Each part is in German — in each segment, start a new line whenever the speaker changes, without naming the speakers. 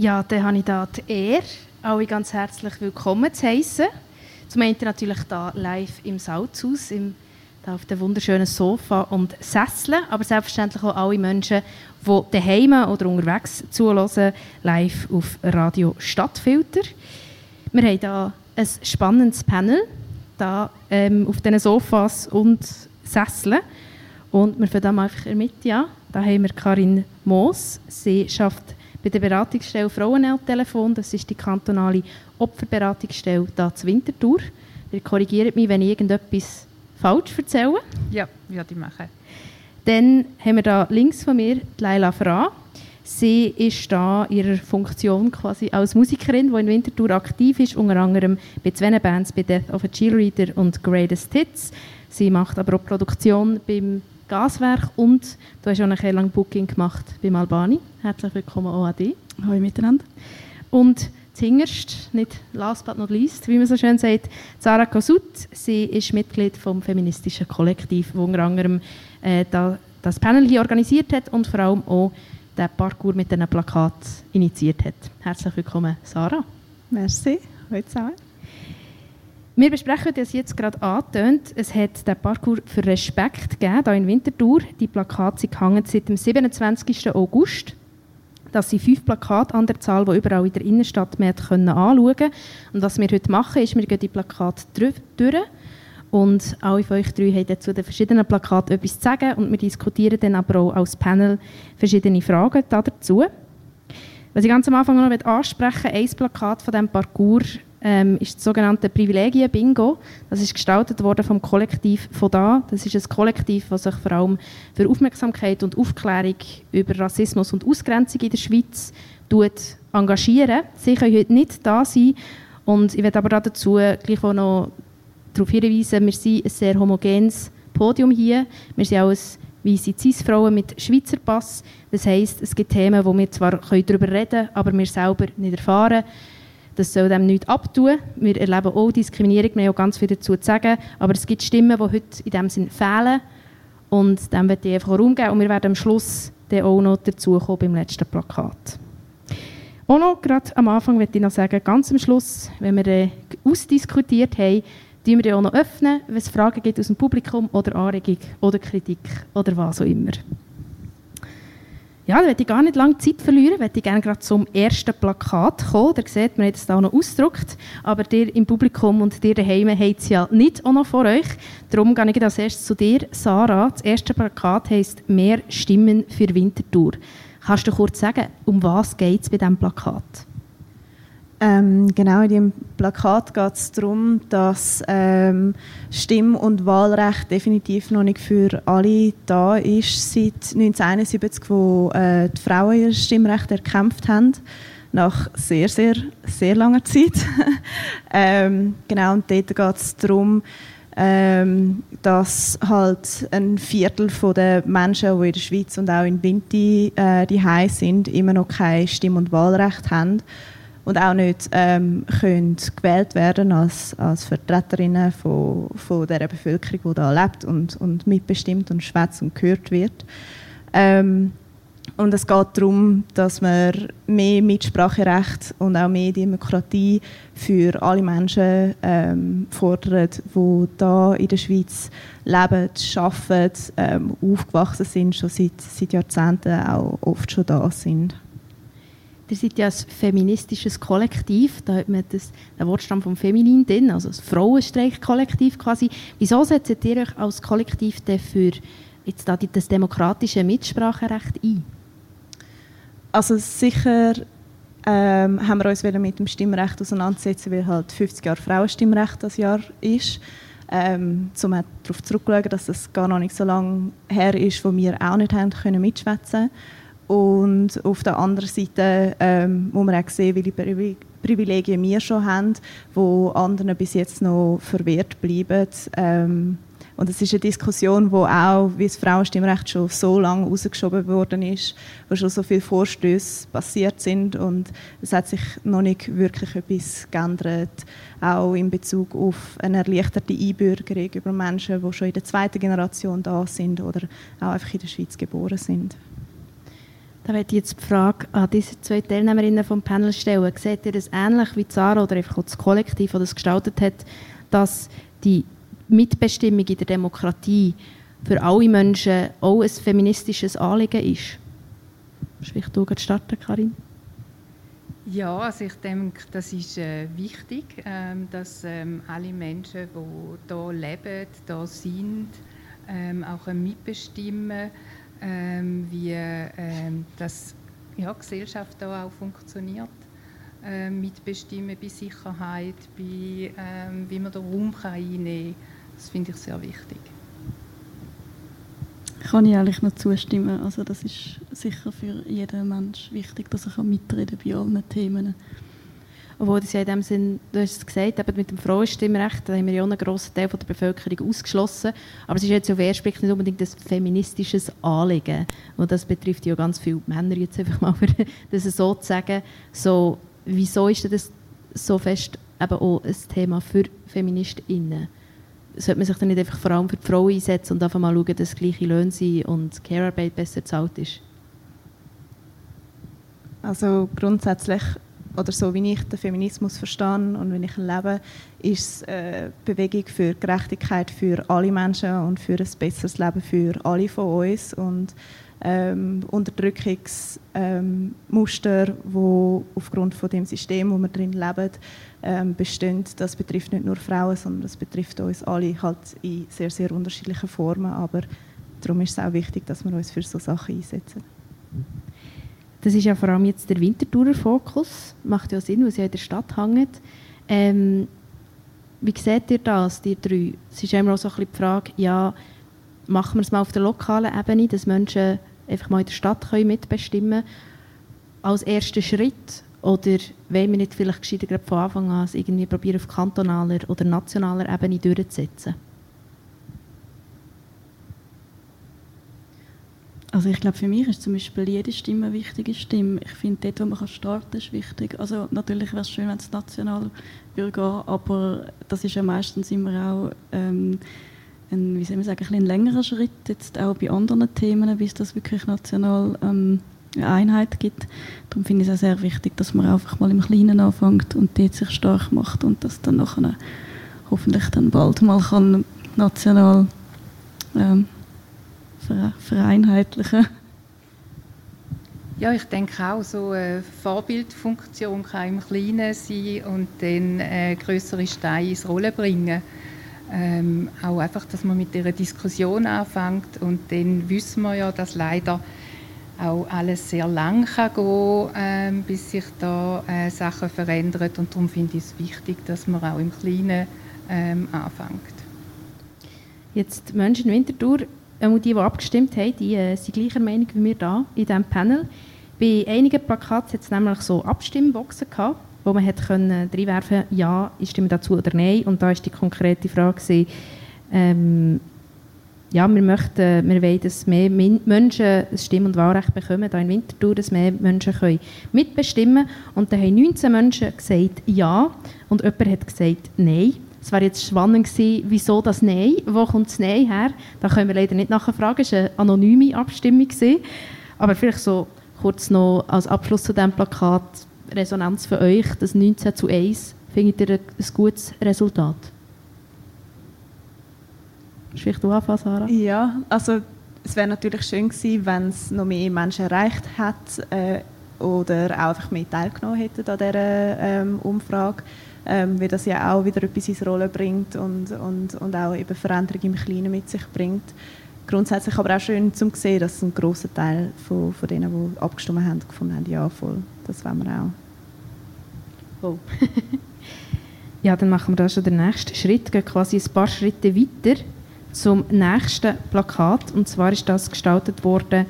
Ja, dann habe ich da die Ehre, alle ganz herzlich willkommen zu heißen. Zum einen natürlich da live im Salzhaus, im, da auf dem wunderschönen Sofa und Sesseln, aber selbstverständlich auch alle Menschen, die daheim oder unterwegs zuhören, live auf Radio Stadtfilter. Wir haben hier ein spannendes Panel da, ähm, auf diesen Sofas und Sesseln. Und wir fangen einfach in der an. Da haben wir Karin Moos. Sie schafft bei der Beratungsstelle Frauentelefon, das ist die kantonale Opferberatungsstelle da zu Winterthur. Ihr korrigiert mich, wenn ich irgendetwas falsch erzähle.
Ja, ja, die machen.
Dann haben wir da links von mir Leila Fra. Sie ist da in ihrer Funktion quasi als Musikerin, die in Winterthur aktiv ist, unter anderem bei zwei Bands, bei Death of a Cheerleader und Greatest Hits. Sie macht aber auch Produktion beim Gaswerk und du hast auch eine lange Booking gemacht beim Albani. Herzlich willkommen auch an dich.
Hallo miteinander.
Und zuhinterst, nicht last but not least, wie man so schön sagt, Sarah Kosut. Sie ist Mitglied vom feministischen Kollektiv, das unter anderem äh, da, das Panel hier organisiert hat und vor allem auch den Parkour mit diesen Plakat initiiert hat. Herzlich willkommen, Sarah.
Merci, hallo zusammen.
Wir besprechen das jetzt gerade angetönt. Es hat den Parkour für Respekt gegeben, hier in Winterthur. Die Plakate hängen seit dem 27. August. Das sind fünf Plakate an der Zahl, die überall in der Innenstadt man anschauen konnte. Und was wir heute machen, ist, wir gehen die Plakate durch. Und alle von euch drei haben zu den verschiedenen Plakaten etwas zu sagen. Und wir diskutieren dann aber auch als Panel verschiedene Fragen dazu. Was ich ganz am Anfang noch ansprechen möchte, ein Plakat von diesem Parcours ähm, ist das sogenannte Privilegien-Bingo. Das ist gestaltet worden vom Kollektiv von da. Das ist ein Kollektiv, das sich vor allem für Aufmerksamkeit und Aufklärung über Rassismus und Ausgrenzung in der Schweiz tut engagieren. Sie können heute nicht da sein und ich werde aber dazu gleich auch noch darauf hinweisen, wir sind ein sehr homogenes Podium hier. Wir sind auch ein weiße Cis-Frauen mit Schweizer Pass. Das heisst, es gibt Themen, wo wir zwar darüber reden können, aber wir selber nicht erfahren. Das soll dem nichts abtun. Wir erleben auch Diskriminierung, wir haben auch ganz viel dazu zu sagen. Aber es gibt Stimmen, die heute in diesem Sinn fehlen. Und dem wird ich einfach Raum geben. Und wir werden am Schluss dann auch noch dazukommen beim letzten Plakat. Auch noch, gerade am Anfang möchte ich noch sagen, ganz am Schluss, wenn wir äh, ausdiskutiert haben, öffnen wir auch noch öffnen, wenn es Fragen gibt aus dem Publikum oder Anregung oder Kritik oder was auch immer. Ja, da möchte ich gar nicht lange Zeit verlieren, möchte ich gerne gerade zum ersten Plakat kommen. Da sieht man, es da noch ausgedruckt, aber dir im Publikum und dir daheim habt es ja nicht auch noch vor euch. Darum gehe ich als erstes zu dir, Sarah. Das erste Plakat heisst «Mehr Stimmen für Winterthur». Kannst du kurz sagen, um was geht es bei diesem Plakat?
Ähm, genau, in dem Plakat geht es darum, dass ähm, Stimm- und Wahlrecht definitiv noch nicht für alle da ist, seit 1971, wo äh, die Frauen ihr Stimmrecht erkämpft haben, nach sehr, sehr, sehr langer Zeit. ähm, genau, und dort geht es darum, ähm, dass halt ein Viertel der Menschen, die in der Schweiz und auch in Winti äh, die sind, immer noch kein Stimm- und Wahlrecht haben und auch nicht ähm, können gewählt werden als, als Vertreterinnen von, von der Bevölkerung, die da lebt und, und mitbestimmt und schwätzt und gehört wird. Ähm, und es geht darum, dass man mehr Mitspracherecht und auch mehr Demokratie für alle Menschen ähm, fordert, die da in der Schweiz leben, arbeiten, ähm, aufgewachsen sind, schon seit, seit Jahrzehnten auch oft schon da sind.
Ihr seid ja ein feministisches Kollektiv, da hat man das, den Wortstamm vom Feminin drin, also das Frauenstreik-Kollektiv quasi. Wieso setzt ihr euch als Kollektiv für jetzt da das demokratische Mitspracherecht ein?
Also sicher ähm, haben wir uns mit dem Stimmrecht auseinandersetzen, weil halt 50 Jahre Frauenstimmrecht das Jahr ist. Ähm, um darauf zurückzuschauen, dass es gar noch nicht so lange her ist, wo wir auch nicht haben können mitschwätzen und auf der anderen Seite ähm, muss man auch sehen, welche Privilegien wir schon haben, wo anderen bis jetzt noch verwehrt bleiben. Ähm, und es ist eine Diskussion, wo auch, wie das Frauenstimmrecht schon so lange rausgeschoben worden ist, wo schon so viele Vorstöße passiert sind und es hat sich noch nicht wirklich etwas geändert, auch in Bezug auf eine erleichterte Einbürgerung über Menschen, die schon in der zweiten Generation da sind oder auch einfach in der Schweiz geboren sind.
Da werde ich jetzt die Frage an diese zwei Teilnehmerinnen vom Panel stellen. Seht ihr das ähnlich wie Zara oder einfach das Kollektiv, das das gestaltet hat, dass die Mitbestimmung in der Demokratie für alle Menschen auch ein feministisches Anliegen ist? Vielleicht du starten, Karin?
Ja, also ich denke, das ist äh, wichtig, ähm, dass ähm, alle Menschen, die hier leben, hier sind, ähm, auch mitbestimmen, ähm, wie ähm, das ja, Gesellschaft hier auch funktioniert. Ähm, mitbestimmen bei Sicherheit, bei, wie man den Raum kann einnehmen kann. Das finde ich sehr wichtig
kann ich eigentlich nur zustimmen. Also das ist sicher für jeden Mensch wichtig, dass er mitreden kann bei allen Themen.
Obwohl das ja in dem Sinn, du hast es gesagt, eben mit dem Frauenstimmrecht, da haben wir ja einen grossen Teil von der Bevölkerung ausgeschlossen. Aber es ist jetzt auf Blick nicht unbedingt ein feministisches Anliegen. Und das betrifft ja ganz viele Männer jetzt einfach mal, das so zu sagen. So, wieso ist das so fest eben auch ein Thema für FeministInnen? sollte man sich dann nicht einfach vor allem für die Frauen einsetzen und einfach mal schauen, dass gleiche Löhne sind und Care-Arbeit besser bezahlt ist?
Also grundsätzlich, oder so wie ich den Feminismus verstehe und wenn ich lebe, ist es eine Bewegung für Gerechtigkeit für alle Menschen und für ein besseres Leben für alle von uns. Und ähm, Unterdrückungsmuster, ähm, die aufgrund von dem System, wo wir drin leben, ähm, bestehen. Das betrifft nicht nur Frauen, sondern das betrifft uns alle halt in sehr, sehr unterschiedlichen Formen. Aber darum ist es auch wichtig, dass wir uns für solche Sachen einsetzen.
Das ist ja vor allem jetzt der Winterthurer Fokus. Macht ja Sinn, weil sie ja in der Stadt hängt. Ähm, wie seht ihr das, die drei? Es ist immer auch so ein die Frage, ja, machen wir es mal auf der lokalen Ebene, dass Menschen einfach mal in der Stadt können mitbestimmen können, als ersten Schritt? Oder wollen wir nicht vielleicht gescheiter von Anfang an irgendwie probieren, auf kantonaler oder nationaler Ebene durchzusetzen?
Also ich glaube, für mich ist zum Beispiel jede Stimme eine wichtige Stimme. Ich finde, dort, wo man starten kann, ist wichtig. Also natürlich wäre es schön, wenn es national würde gehen, aber das ist ja meistens immer auch ähm, ein, wie soll man sagen, ein, ein längerer Schritt, jetzt auch bei anderen Themen, bis das wirklich national ähm, eine Einheit gibt. Darum finde ich es auch sehr wichtig, dass man einfach mal im Kleinen anfängt und dort sich stark macht und das dann nachher hoffentlich dann bald mal kann national ähm, vereinheitlichen
ja, ich denke auch, so eine Vorbildfunktion kann im Kleinen sein und dann äh, größere Steine ins Rollen bringen. Ähm, auch einfach, dass man mit dieser Diskussion anfängt und dann wissen wir ja, dass leider auch alles sehr lang kann gehen ähm, bis sich da äh, Sachen verändern und darum finde ich es wichtig, dass man auch im Kleinen ähm, anfängt.
Jetzt Menschen in Winterthur, die, die abgestimmt haben, die äh, sind gleicher Meinung wie wir da in diesem Panel. Bei einigen Plakaten hat es nämlich so Abstimmboxen gehabt, wo man hat können reinwerfen konnte, ja, ich stimme dazu oder nein. Und da war die konkrete Frage, ähm, ja, wir möchten, wir wollen, dass mehr Menschen ein Stimm- und Wahlrecht bekommen, hier in Winterthur, dass mehr Menschen können mitbestimmen können. Und da haben 19 Menschen gesagt Ja und jemand hat gesagt Nein. Es wäre jetzt spannend gewesen, wieso das Nein, wo kommt das Nein her? Da können wir leider nicht nachfragen, es war eine anonyme Abstimmung. Gewesen. Aber vielleicht so kurz noch als Abschluss zu diesem Plakat Resonanz für euch, das 19 zu 1, findet ihr ein gutes Resultat? Vielleicht du anfangen, Sarah?
Ja, also es wäre natürlich schön gewesen, wenn es noch mehr Menschen erreicht hätte äh, oder auch einfach mehr teilgenommen hätten an dieser ähm, Umfrage, ähm, weil das ja auch wieder etwas ins Rollen bringt und, und, und auch eben Veränderung im Kleinen mit sich bringt. Grundsätzlich aber auch schön zu sehen, dass ein grosser Teil von, von denen, die abgestimmt haben, gefunden haben, ja voll, das wollen wir auch.
Oh. ja, dann machen wir da schon den nächsten Schritt, gehen quasi ein paar Schritte weiter zum nächsten Plakat. Und zwar ist das gestaltet worden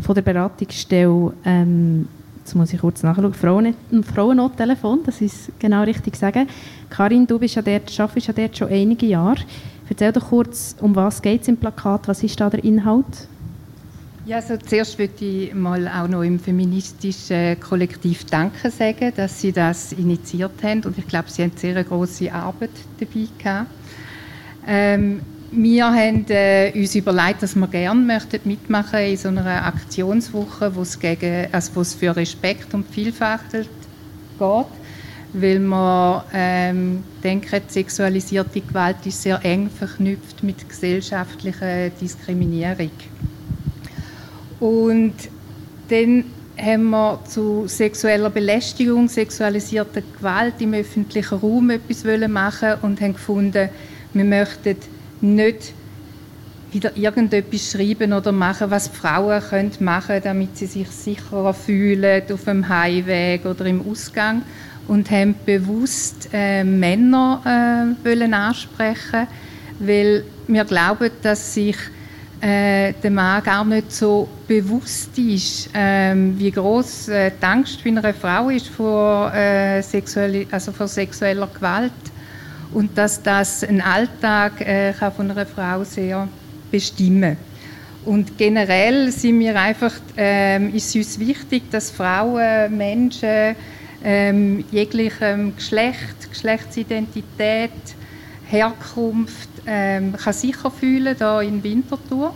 von der Beratungsstelle, ähm, jetzt muss ich kurz nachschauen, Frauen Frauennottelefon, das ist genau richtig sagen. Karin, du bist ja dort, arbeitest ja dort schon einige Jahre. Erzähl doch kurz, um was geht es im Plakat, was ist da der Inhalt?
Ja, also zuerst würde ich mal auch noch im feministischen Kollektiv Danke sagen, dass Sie das initiiert haben und ich glaube, Sie haben sehr eine große Arbeit dabei gehabt. Ähm, wir haben äh, uns überlegt, dass wir gerne möchten mitmachen in so einer Aktionswoche, wo es, gegen, also wo es für Respekt und Vielfalt geht, weil wir ähm, denken, sexualisierte Gewalt ist sehr eng verknüpft mit gesellschaftlicher Diskriminierung. Und dann haben wir zu sexueller Belästigung, sexualisierter Gewalt im öffentlichen Raum etwas machen und haben gefunden, wir möchten nicht wieder irgendetwas schreiben oder machen, was Frauen können machen damit sie sich sicherer fühlen auf dem Heimweg oder im Ausgang und haben bewusst äh, Männer äh, wollen ansprechen, weil wir glauben, dass sich äh, der Mann gar nicht so bewusst ist, äh, wie groß die Angst einer Frau ist vor, äh, sexuelle, also vor sexueller Gewalt und dass das ein Alltag äh, von einer Frau sehr bestimmen und generell sind wir einfach, ähm, ist es uns wichtig, dass Frauen, Menschen ähm, jeglichem Geschlecht, Geschlechtsidentität, Herkunft ähm, kann sicher fühlen hier in Winterthur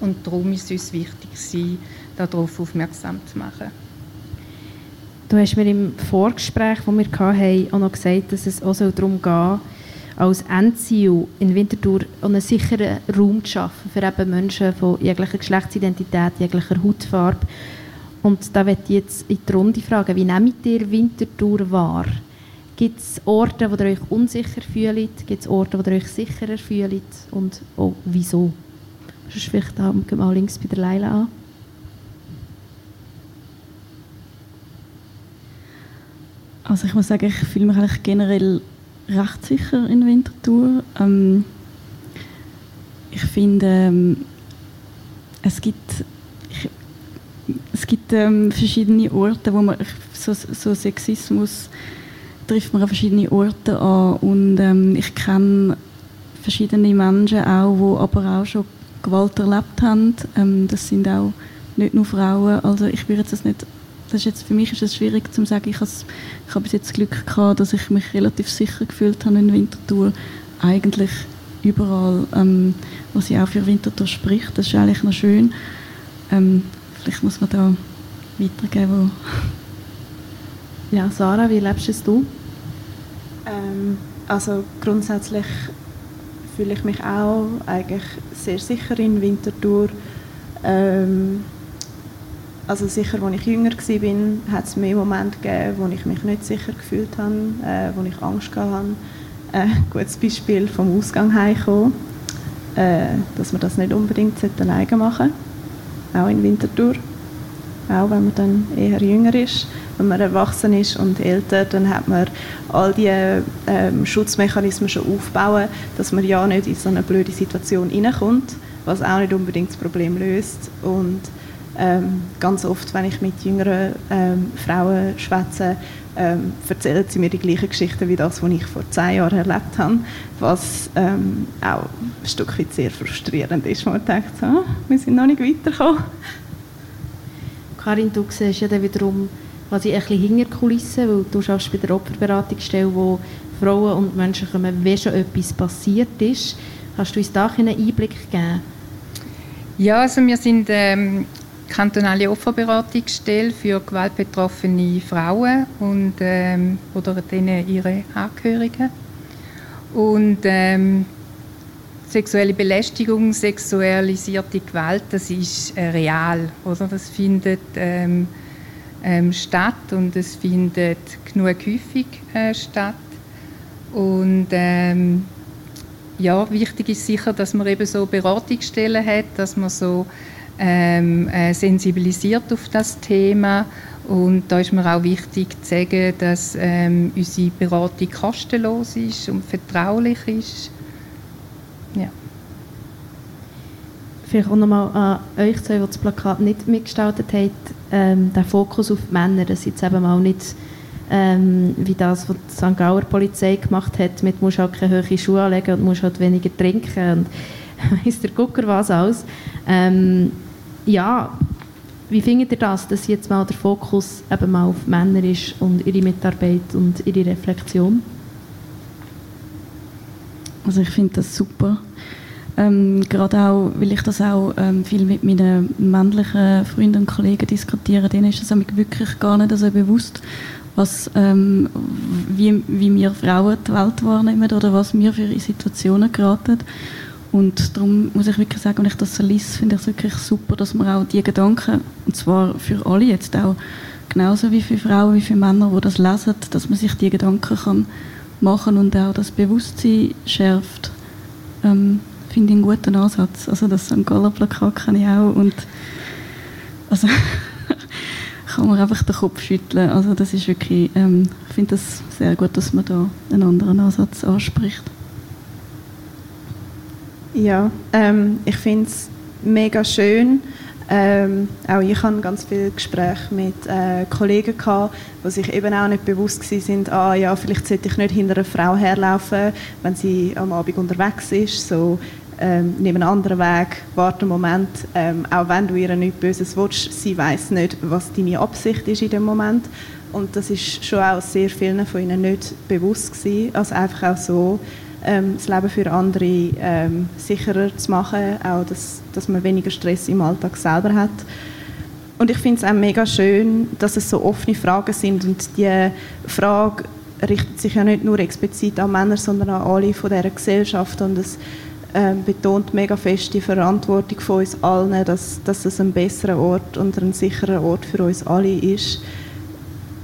und darum ist es uns wichtig, darauf aufmerksam zu machen.
Du hast mir im Vorgespräch, das wir hatten, auch noch gesagt, dass es auch darum geht, als Endziel in Winterthur einen sicheren Raum zu schaffen für eben Menschen von jeglicher Geschlechtsidentität, jeglicher Hautfarbe. Und da möchte ich jetzt in die Runde fragen, wie nehmt ihr Winterthur wahr? Gibt es Orte, wo ihr euch unsicher fühlt? Gibt es Orte, wo ihr euch sicherer fühlt? Und oh, wieso? Sonst vielleicht mal links bei der Leila an.
Also ich muss sagen, ich fühle mich eigentlich generell recht sicher in Winterthur. Ähm, ich finde, ähm, es gibt, ich, es gibt ähm, verschiedene Orte, wo man so, so, Sexismus trifft man an verschiedene Orte an und ähm, ich kenne verschiedene Menschen auch, die aber auch schon Gewalt erlebt haben. Ähm, das sind auch nicht nur Frauen. Also ich würde das nicht das ist jetzt, für mich ist es schwierig zu sagen, ich, ich habe bis jetzt Glück gehabt, dass ich mich relativ sicher gefühlt habe in Winterthur. Eigentlich überall, ähm, was ich auch für Winterthur spricht, das ist eigentlich noch schön. Ähm, vielleicht muss man da weitergeben.
Wo ja, Sarah, wie lebst es du?
Ähm, also grundsätzlich fühle ich mich auch eigentlich sehr sicher in Winterthur. Ähm, also sicher, als ich jünger war, hat es mehr Momente gegeben, wo ich mich nicht sicher gefühlt habe, äh, wo ich Angst hatte. Äh, ein gutes Beispiel vom Ausgang heimkommen, äh, dass man das nicht unbedingt alleine machen sollte, auch in Winterthur. Auch wenn man dann eher jünger ist. Wenn man erwachsen ist und älter, dann hat man all die ähm, Schutzmechanismen schon aufbauen, dass man ja nicht in so eine blöde Situation hineinkommt, was auch nicht unbedingt das Problem löst. Und ähm, ganz oft, wenn ich mit jüngeren ähm, Frauen schwätze, ähm, erzählen sie mir die gleichen Geschichten wie das, was ich vor zehn Jahren erlebt habe, was ähm, auch ein Stück weit sehr frustrierend ist, man denkt, so, wir sind noch nicht weitergekommen.
Karin, du siehst ja dann wiederum quasi ein bisschen hinter Kulissen, weil du schaffst bei der Opferberatungsstelle, wo Frauen und Menschen kommen, wenn schon etwas passiert ist. Kannst du uns da einen Einblick geben?
Ja, also wir sind ähm, kantonale Opferberatungsstelle für gewaltbetroffene Frauen und, ähm, oder denen ihre Angehörigen. Und ähm, sexuelle Belästigung, sexualisierte Gewalt, das ist äh, real, oder? Das findet ähm, ähm, statt und es findet genug häufig äh, statt. Und ähm, ja, wichtig ist sicher, dass man eben so Beratungsstellen hat, dass man so ähm, äh, sensibilisiert auf das Thema. Und da ist mir auch wichtig zu sagen, dass ähm, unsere Beratung kostenlos ist und vertraulich ist. Ja.
Vielleicht auch nochmal an euch zwei, die das Plakat nicht mitgestaltet haben, ähm, der Fokus auf Männer, das ist jetzt eben mal nicht ähm, wie das, was die St. Gauer Polizei gemacht hat, mit musst halt keine hohe Schuhe anlegen und musst halt weniger trinken und weiss der Gucker was aus. Ähm, ja, wie findet ihr das, dass jetzt mal der Fokus eben mal auf Männer ist und ihre Mitarbeit und ihre Reflexion?
Also ich finde das super. Ähm, gerade auch, weil ich das auch ähm, viel mit meinen männlichen Freunden und Kollegen diskutiere, denen ist es wirklich gar nicht so bewusst, was, ähm, wie, wie wir Frauen die Welt wahrnehmen oder was wir für Situationen geraten. Und darum muss ich wirklich sagen, wenn ich das so lese, finde ich es wirklich super, dass man auch die Gedanken, und zwar für alle jetzt auch, genauso wie für Frauen, wie für Männer, die das lesen, dass man sich die Gedanken kann machen und auch das Bewusstsein schärft. Ähm, finde ich einen guten Ansatz. Also das St. Galler Plakat kenne ich auch und also kann man einfach den Kopf schütteln. Also das ist wirklich, ähm, ich finde das sehr gut, dass man da einen anderen Ansatz anspricht.
Ja, ähm, ich finde es mega schön. Ähm, auch ich hatte ganz viele Gespräche mit äh, Kollegen, gehabt, die sich eben auch nicht bewusst waren, ah ja, vielleicht sollte ich nicht hinter einer Frau herlaufen, wenn sie am Abend unterwegs ist. So, ähm, nimm einen anderen Weg, warte einen Moment, ähm, auch wenn du ihr nichts Böses willst, sie weiß nicht, was deine Absicht ist in dem Moment. Und das ist schon auch sehr vielen von ihnen nicht bewusst gewesen. Also einfach auch so, ähm, das Leben für andere ähm, sicherer zu machen, auch dass, dass man weniger Stress im Alltag selber hat. Und ich finde es auch mega schön, dass es so offene Fragen sind und die Frage richtet sich ja nicht nur explizit an Männer, sondern an alle von dieser Gesellschaft und es ähm, betont mega fest die Verantwortung von uns allen, dass, dass es ein besserer Ort und ein sicherer Ort für uns alle ist.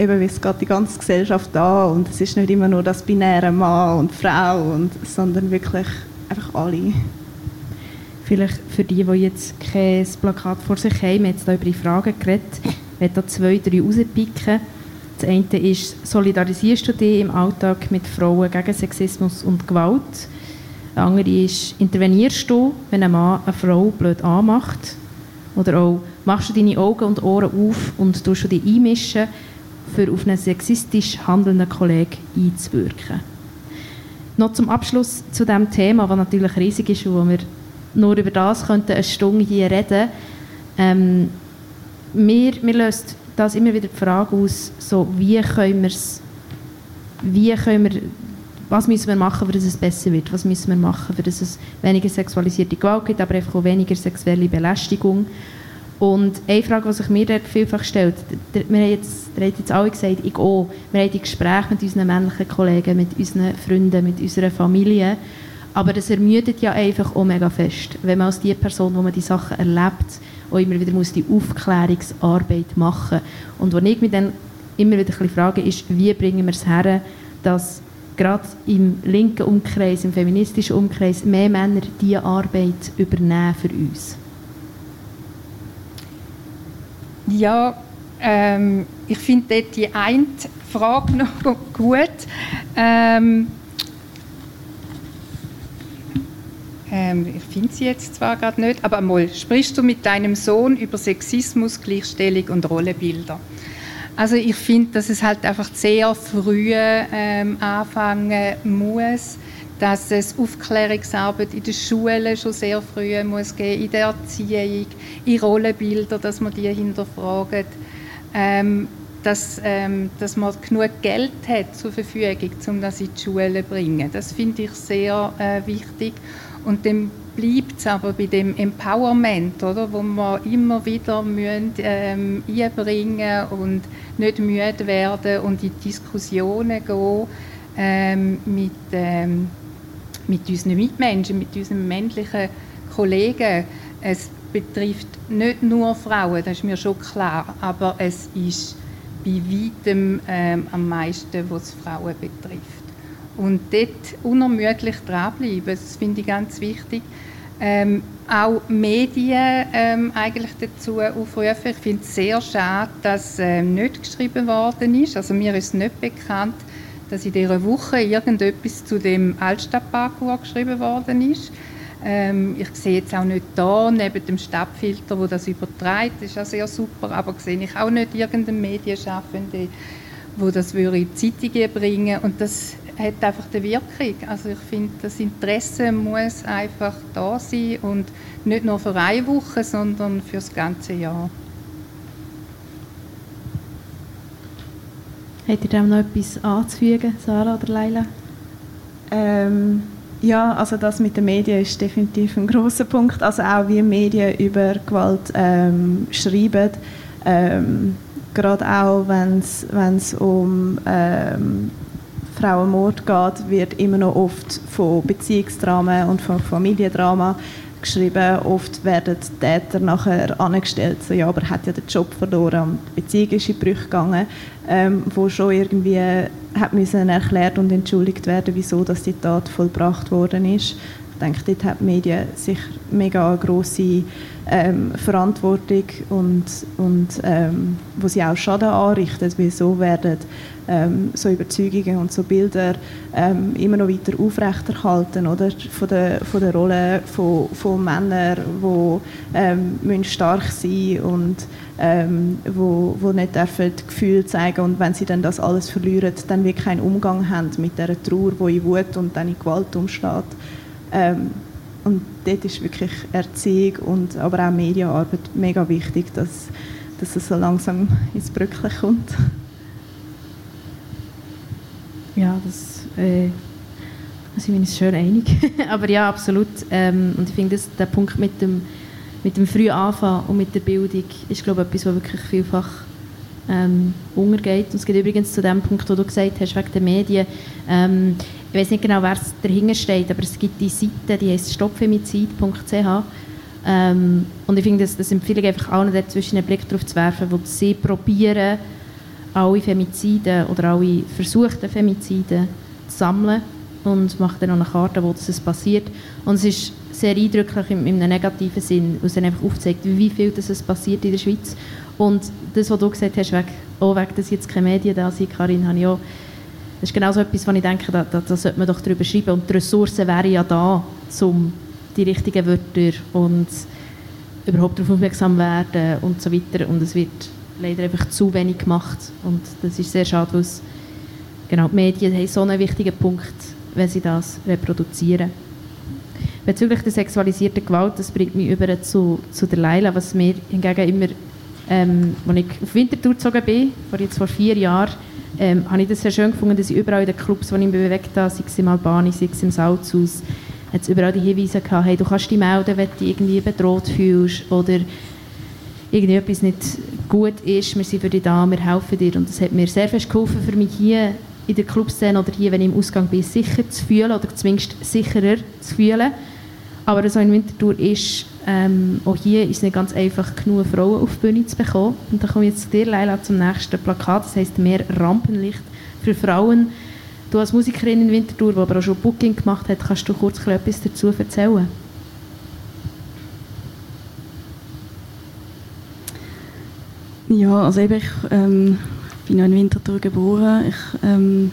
Eben, wie es geht die ganze Gesellschaft an und es ist nicht immer nur das binäre Mann und Frau, und, sondern wirklich einfach alle.
Vielleicht für die, die jetzt kein Plakat vor sich haben, wir haben jetzt über die Fragen geredet, ich werde da zwei, drei rauspicken. Das eine ist, solidarisierst du dich im Alltag mit Frauen gegen Sexismus und Gewalt? Der andere ist, intervenierst du, wenn ein Mann eine Frau blöd anmacht? Oder auch, machst du deine Augen und Ohren auf und tust du dich einmischen, für auf einen sexistisch handelnden Kollegen einzuwirken? Noch zum Abschluss zu diesem Thema, das natürlich riesig ist und wo wir nur über das könnten eine Stunde hier reden. Ähm, mir, mir löst das immer wieder die Frage aus, so, wie können wir wie können wir was müssen wir machen, damit es besser wird? Was müssen wir machen, damit es weniger sexualisierte Gewalt gibt, aber einfach auch weniger sexuelle Belästigung? Und eine Frage, die sich mir dort vielfach stellt, wir haben jetzt, ihr jetzt alle gesagt, ich auch, wir haben die Gespräche mit unseren männlichen Kollegen, mit unseren Freunden, mit unserer Familie, aber das ermüdet ja einfach auch mega fest, wenn man als die Person, wo man die Sachen erlebt, auch immer wieder muss die Aufklärungsarbeit machen. Und was ich mich dann immer wieder ein frage, ist, wie bringen wir es her, dass gerade im linken Umkreis, im feministischen Umkreis, mehr Männer diese Arbeit übernehmen für uns?
Ja, ähm, ich finde dort die eine Frage noch gut. Ähm, ähm, ich finde sie jetzt zwar gerade nicht, aber mal, sprichst du mit deinem Sohn über Sexismus, Gleichstellung und Rollenbilder? Also ich finde, dass es halt einfach sehr früh ähm, anfangen muss, dass es Aufklärungsarbeit in den Schulen schon sehr früh muss geben, in der Erziehung, in Rollenbilder, dass man die hinterfragt, ähm, dass, ähm, dass man genug Geld hat zur Verfügung, um das in die Schule zu bringen. Das finde ich sehr äh, wichtig. Und dann bleibt es aber bei dem Empowerment, oder, wo wir immer wieder müssen, ähm, einbringen und nicht müde werden und in Diskussionen gehen ähm, mit, ähm, mit unseren Mitmenschen, mit unseren männlichen Kollegen. Es betrifft nicht nur Frauen, das ist mir schon klar, aber es ist bei weitem ähm, am meisten, was Frauen betrifft. Und dort unermüdlich dranbleiben, das finde ich ganz wichtig. Ähm, auch Medien ähm, eigentlich dazu aufrufen. Ich finde es sehr schade, dass ähm, nicht geschrieben worden ist. Also mir ist nicht bekannt, dass in dieser Woche irgendetwas zu dem Altstadtparcours geschrieben worden ist. Ähm, ich sehe jetzt auch nicht da, neben dem Stadtfilter, wo das überträgt, das ist auch sehr super, aber sehe ich auch nicht irgendeinen Medienschaffenden, wo das würde in die Zeitungen bringen und das hat einfach eine Wirkung. Also ich finde, das Interesse muss einfach da sein und nicht nur für eine Woche, sondern für das ganze Jahr.
Habt ihr dem noch etwas anzufügen, Sarah oder Leila?
Ähm, Ja, also das mit den Medien ist definitiv ein großer Punkt. Also auch wie Medien über Gewalt ähm, schreiben, ähm, gerade auch wenn es um ähm, Frauenmord geht, wird immer noch oft von Beziehungsdrama und von Familiendrama geschrieben. Oft werden die Täter nachher angestellt, so, ja, aber er hat ja den Job verloren und die Beziehung ist in Brüche gegangen, ähm, wo schon irgendwie hat müssen erklärt und entschuldigt werden, wieso dass die Tat vollbracht worden ist. Ich denke, dort hat die Medien sich mega große ähm, Verantwortung und, und ähm, wo sie auch Schaden anrichten, weil so werden ähm, so Überzeugungen und so Bilder ähm, immer noch weiter aufrechterhalten oder von der, von der Rolle von, von Männern, die ähm, stark sein und ähm, wo, wo nicht dürfen Gefühle zeigen und wenn sie dann das alles verlieren, dann wirklich keinen Umgang haben mit der Trauer, wo in Wut und dann in Gewalt umsteht. Und dort ist wirklich Erziehung und aber auch Medienarbeit mega wichtig, dass, dass es so langsam ins Brückchen kommt.
Ja, das äh, sind wir uns schön einig. aber ja, absolut. Ähm, und ich finde, der Punkt mit dem, mit dem frühen Anfang und mit der Bildung ist, glaube ich, etwas, was wirklich vielfach ähm, untergeht. Und es geht übrigens zu dem Punkt, wo du gesagt hast, wegen der Medien. Ähm, ich weiß nicht genau, wer dahinter steht, aber es gibt die Seite, die heißt stoppfemizid.ch. Ähm, und ich finde, das, das empfehle ich einfach allen dazwischen einen Blick darauf zu werfen, wo sie probieren, alle Femizide oder alle versuchten Femizide zu sammeln und machen dann noch eine Karte, wo das passiert. Und es ist sehr eindrücklich in, in einem negativen Sinn, weil es dann einfach aufzeigt, wie viel das passiert in der Schweiz. Und das, was du gesagt hast, wegen, oh, wegen dass jetzt keine Medien da sind, Karin, habe ich auch das ist genau so etwas, wo ich denke, da, da, da sollte man doch darüber schreiben. Und die Ressourcen wären ja da, um die richtigen Wörter und überhaupt darauf aufmerksam werden und so weiter. Und es wird leider einfach zu wenig gemacht. Und das ist sehr schade, weil genau, die Medien haben so einen wichtigen Punkt, wenn sie das reproduzieren. Bezüglich der sexualisierten Gewalt, das bringt mich über zu, zu der Leila, was mir hingegen immer, ähm, als ich auf Winterthur gezogen bin, vor jetzt vor vier Jahren, ähm, habe ich das sehr schön gefunden, dass ich überall in den Clubs, wo ich mich bewegt habe, sei es im Albani, sei es im Salzhaus, hat es überall die Hinweise gehabt, hey, du kannst dich melden, wenn du dich irgendwie bedroht fühlst oder irgendwie etwas nicht gut ist, wir sind für dich da, wir helfen dir. Und das hat mir sehr fest geholfen, für mich hier in der Clubszene oder hier, wenn ich im Ausgang bin, sicher zu fühlen oder zumindest sicherer zu fühlen. Aber so in Winterthur ist, ähm, auch hier ist es nicht ganz einfach, genug Frauen auf die Bühne zu bekommen. Und da komme ich jetzt zu dir, Leila, zum nächsten Plakat. Das heisst «Mehr Rampenlicht für Frauen». Du als Musikerin in Winterthur, die aber auch schon Booking gemacht hat, kannst du kurz etwas dazu erzählen?
Ja, also eben, ich ähm, bin ja in Winterthur geboren. Ich ähm,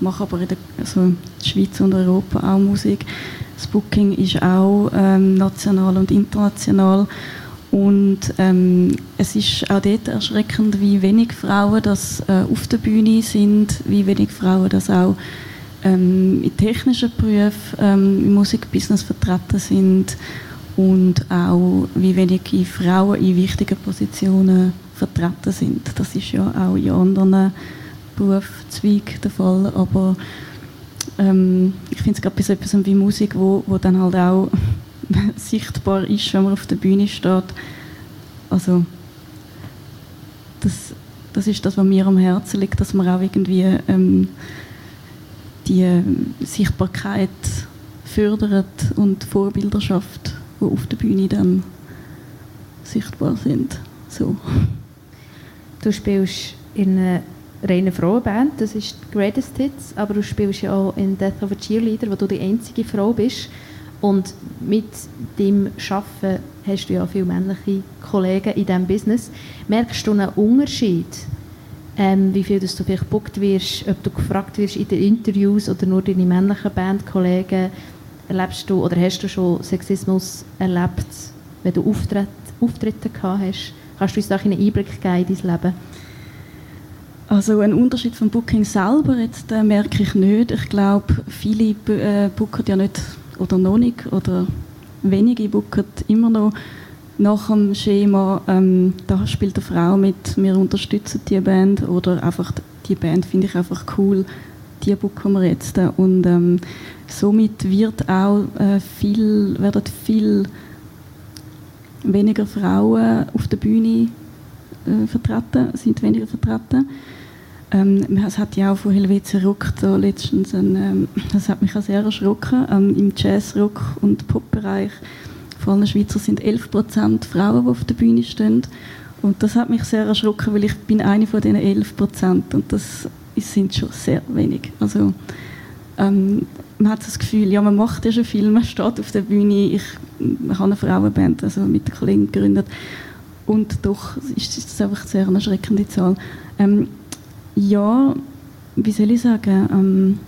mache aber in der, also Schweiz und Europa auch Musik. Das Booking ist auch ähm, national und international. Und ähm, es ist auch dort erschreckend, wie wenig Frauen das äh, auf der Bühne sind, wie wenig Frauen das auch ähm, in technischen Berufen ähm, im Musikbusiness vertreten sind und auch wie wenig Frauen in wichtigen Positionen vertreten sind. Das ist ja auch in anderen Berufszweigen der Fall, aber ähm, ich finde es gerade so etwas wie Musik, wo, wo dann halt auch sichtbar ist, wenn man auf der Bühne steht. Also das, das ist das, was mir am Herzen liegt, dass man auch irgendwie ähm, die äh, Sichtbarkeit fördert und Vorbilder schafft, die auf der Bühne dann sichtbar sind. So.
Du spielst in einer reinen Frauenband, das ist die Greatest Hits, aber du spielst ja auch in Death of a Cheerleader, wo du die einzige Frau bist. Und mit dem Arbeiten hast du ja viele männliche Kollegen in diesem Business. Merkst du einen Unterschied, ähm, wie viel du vielleicht gebucht wirst, ob du gefragt wirst in den Interviews oder nur deine männlichen Bandkollegen? Erlebst du oder hast du schon Sexismus erlebt, wenn du Auftritte, Auftritte gehabt hast? Kannst du uns da einen Einblick geben in dein Leben?
Also ein Unterschied vom Booking selber jetzt äh, merke ich nicht. Ich glaube, viele äh, booken ja nicht oder noch nicht oder wenige booken immer noch nach dem Schema, ähm, da spielt eine Frau mit, wir unterstützen die Band oder einfach die Band finde ich einfach cool, die buchen wir jetzt. Und ähm, somit wird auch äh, viel, werden viel weniger Frauen auf der Bühne äh, vertreten, sind weniger vertreten. Ähm, es hat ja auch von Helvetia Rock da letztens, ein, ähm, das hat mich auch sehr erschrocken, ähm, im Jazz, Rock und Pop-Bereich vor allem Schweizer sind 11% Frauen, die auf der Bühne stehen. Und das hat mich sehr erschrocken, weil ich bin eine von diesen 11% und das sind schon sehr wenig. Also ähm, man hat das Gefühl, ja, man macht ja schon viel, man steht auf der Bühne. Ich, ich habe eine Frauenband also mit Kollegen gegründet und doch ist das einfach sehr eine erschreckende Zahl. Ähm, ja, wie soll ich sagen, ähm,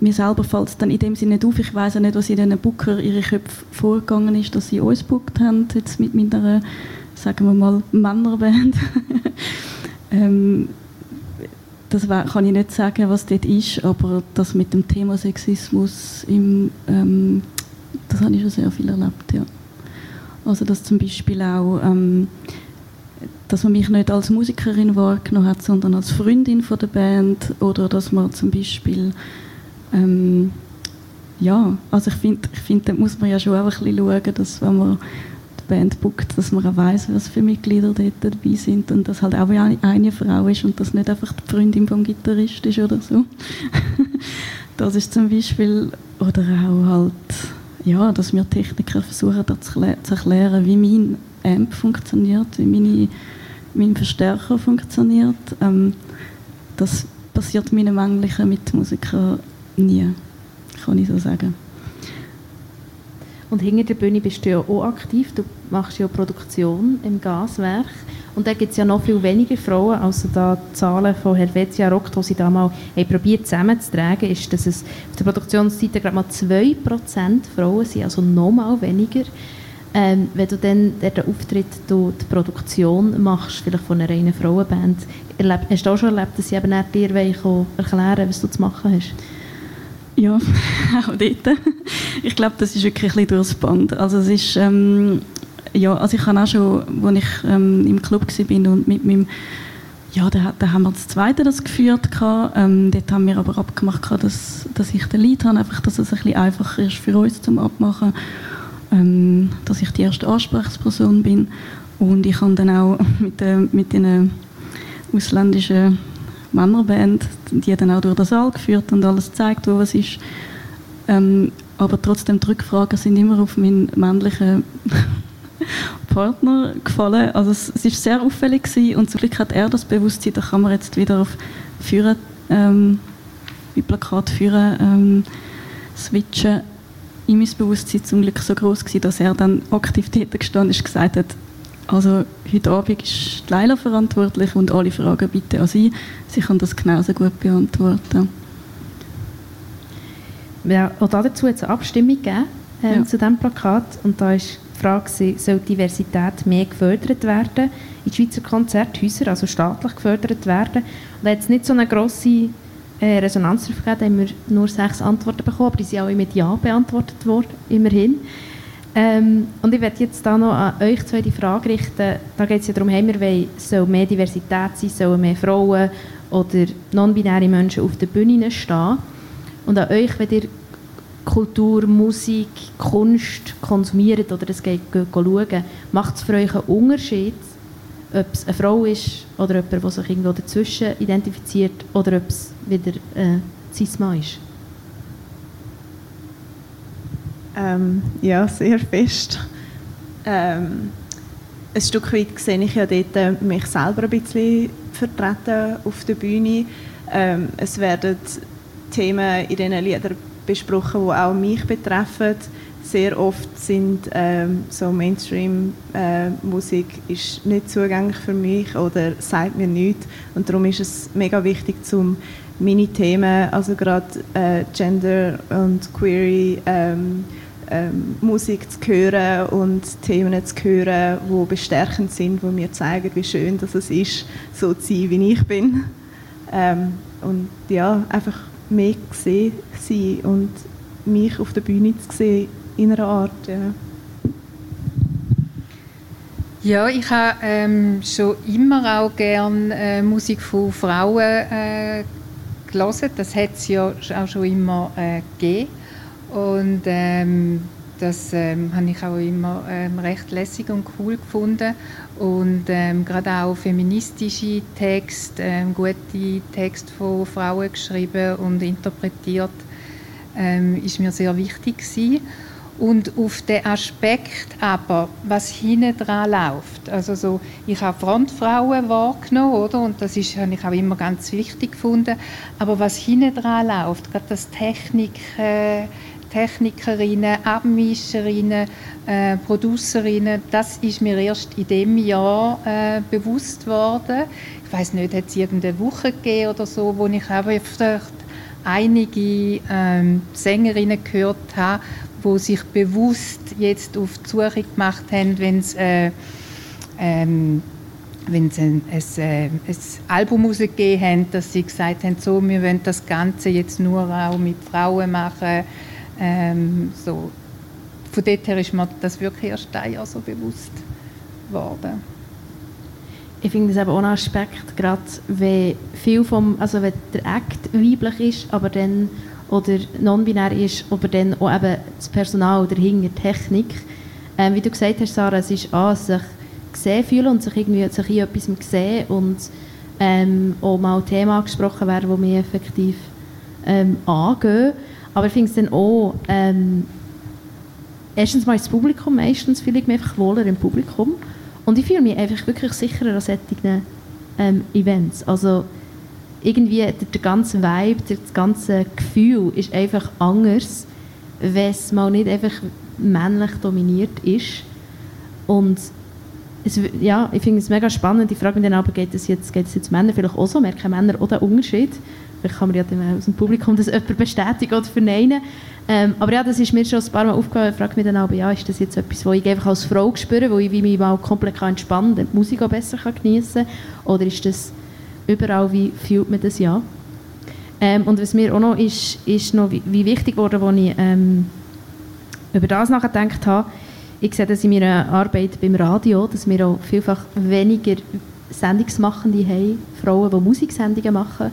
mir selber fällt es dann in dem Sinne nicht auf. Ich weiß auch nicht, was in diesen Booker ihre Köpfe vorgegangen ist, dass sie uns bookt haben, jetzt mit meiner, sagen wir mal, Männerband. ähm, das kann ich nicht sagen, was dort ist, aber das mit dem Thema Sexismus, im, ähm, das habe ich schon sehr viel erlebt, ja. Also dass zum Beispiel auch ähm, dass man mich nicht als Musikerin wahrgenommen hat, sondern als Freundin von der Band oder dass man zum Beispiel ähm, ja, also ich finde, ich find, da muss man ja schon auch ein bisschen schauen, dass wenn man die Band bookt, dass man auch weiss, was für Mitglieder dort dabei sind und dass halt auch eine Frau ist und das nicht einfach die Freundin vom Gitarrist ist oder so. das ist zum Beispiel, oder auch halt, ja, dass wir Techniker versuchen, zu, erklären, wie mein Amp funktioniert, wie meine mein Verstärker funktioniert. Ähm, das passiert meinen männlichen Mitmusikern nie, kann ich so sagen.
Und hinter der Bühne bist du ja auch aktiv. Du machst ja Produktion im Gaswerk. Und da gibt es ja noch viel weniger Frauen. Also da die Zahlen von Helvetia Rock, die sie da mal probiert zusammenzutragen, ist, dass es auf der Produktionsseite gerade mal 2% Frauen sind, also noch mal weniger. Ähm, wenn du dann den Auftritt, du die Produktion machst, vielleicht von einer reinen Frauenband, erlebt, hast du auch schon erlebt, dass sie eben dir erklären was du zu machen hast?
Ja, auch dort. Ich glaube, das ist wirklich ein bisschen Band. Also es ist, ähm, ja, also ich habe auch schon, als ich ähm, im Club war und mit meinem ja, da, da haben wir das zweite das geführt. Ähm, dort haben wir aber abgemacht, dass, dass ich den Lied habe, einfach, dass es ein bisschen einfacher ist für uns zum Abmachen ähm, dass ich die erste Ansprechperson bin. Und ich habe dann auch mit, äh, mit den ausländischen Männerband, die dann auch durch den Saal geführt und alles gezeigt, wo was ist. Ähm, aber trotzdem die Rückfragen sind immer auf meinen männlichen Partner gefallen. Also es, es ist sehr auffällig gewesen und zum Glück hat er das Bewusstsein, da kann man jetzt wieder auf Führen, ähm, wie Plakat führen, ähm, switchen in meinem Bewusstsein zum Glück so groß gewesen, dass er dann aktiv dort gestanden ist und gesagt hat, also heute Abend ist Leila verantwortlich und alle Fragen bitte an sie. Sie kann das genauso gut beantworten.
Ja, auch dazu hat es eine Abstimmung gegeben ähm, ja. zu diesem Plakat und da ist die Frage, soll Diversität mehr gefördert werden in Schweizer Konzerthäusern, also staatlich gefördert werden. Und da hat es nicht so eine grosse äh, Resonanz darauf gegeben, haben wir nur sechs Antworten bekommen, aber die sind alle mit Ja beantwortet worden, immerhin. Ähm, und ich werde jetzt da noch an euch zwei die Frage richten. Da geht es ja darum, haben wir soll mehr Diversität sein, sollen mehr Frauen oder non-binäre Menschen auf der Bühne stehen. Und an euch, wenn ihr Kultur, Musik, Kunst konsumiert oder es geht, schauen, macht es für euch einen Unterschied, ob es eine Frau ist oder jemand, der sich irgendwo dazwischen identifiziert oder ob es wieder äh, Cis-Mann ist?
Ähm, ja, sehr fest. Ähm, ein Stück weit sehe ich ja dort äh, mich selber ein bisschen vertreten auf der Bühne. Ähm, es werden Themen in diesen Liedern besprochen, die auch mich betreffen sehr oft sind ähm, so Mainstream-Musik äh, nicht zugänglich für mich oder sagt mir nichts und darum ist es mega wichtig zum meine Themen, also gerade äh, Gender und Query ähm, ähm, Musik zu hören und Themen zu hören, die bestärkend sind, die mir zeigen, wie schön dass es ist, so zu sein, wie ich bin. Ähm, und ja, einfach mehr gesehen sein und mich auf der Bühne zu sehen in einer Art. Ja,
ja ich habe ähm, schon immer auch gerne äh, Musik von Frauen äh, gelesen. Das hat es ja auch schon immer äh, gegeben. Und ähm, das ähm, habe ich auch immer ähm, recht lässig und cool gefunden. Und ähm, gerade auch feministische Texte, ähm, gute Texte von Frauen geschrieben und interpretiert, ähm, ist mir sehr wichtig gewesen. Und auf den Aspekt aber, was hinten dran läuft, also so, ich habe Frontfrauen wahrgenommen, oder? Und das ist, habe ich auch immer ganz wichtig gefunden. Aber was hinten dran läuft, gerade das Technik, äh, Technikerinnen, Abmischerinnen, äh, Producerinnen, das ist mir erst in dem Jahr äh, bewusst worden. Ich weiß nicht, hat es irgendeine Woche gegeben oder so, wo ich aber einige ähm, Sängerinnen gehört habe, wo sich bewusst jetzt auf die Suche gemacht haben, wenn es äh, ähm, wenn sie ein, ein, äh, ein Album rausgegeben haben, dass sie gesagt haben, so, wir wollen das Ganze jetzt nur auch mit Frauen machen. Ähm, so. Von dort her ist mir das wirklich erst ein Jahr so bewusst geworden.
Ich finde das eben auch ein Aspekt, gerade wenn viel vom, also wenn der Act weiblich ist, aber dann oder non-binär ist, aber dann auch eben das Personal dahinter, Technik. Ähm, wie du gesagt hast, Sarah, es ist an, sich gesehen fühlen und sich irgendwie sich in etwas sehen und ähm, auch mal Themen angesprochen werden, die mich effektiv ähm, angehen. Aber ich finde es dann auch, ähm, erstens mal das Publikum, meistens fühle ich mich einfach wohler im Publikum und ich fühle mich einfach wirklich sicherer an solchen ähm, Events. Also irgendwie der, der ganze Vibe, das ganze Gefühl ist einfach anders, wenn es mal nicht einfach männlich dominiert ist. Und es, ja, ich finde es mega spannend. Ich frage mich dann aber, geht es jetzt, jetzt Männer vielleicht auch so? Merken Männer auch den Unterschied? Vielleicht kann man ja dann aus dem Publikum das jemand bestätigen oder verneinen. Ähm, aber ja, das ist mir schon ein paar Mal aufgefallen. Ich frage mich dann aber, ja, ist das jetzt etwas, was ich einfach als Frau spüre, wo ich mich mal komplett entspannen kann, die Musik auch besser geniessen kann? Oder ist das überall, wie fühlt man das ja. Ähm, und was mir auch noch ist, ist noch wie, wie wichtig wurde, als ich ähm, über das nachgedacht habe, ich sehe das in meiner Arbeit beim Radio, dass wir auch vielfach weniger Sendungsmachende haben, Frauen, die Musiksendungen machen.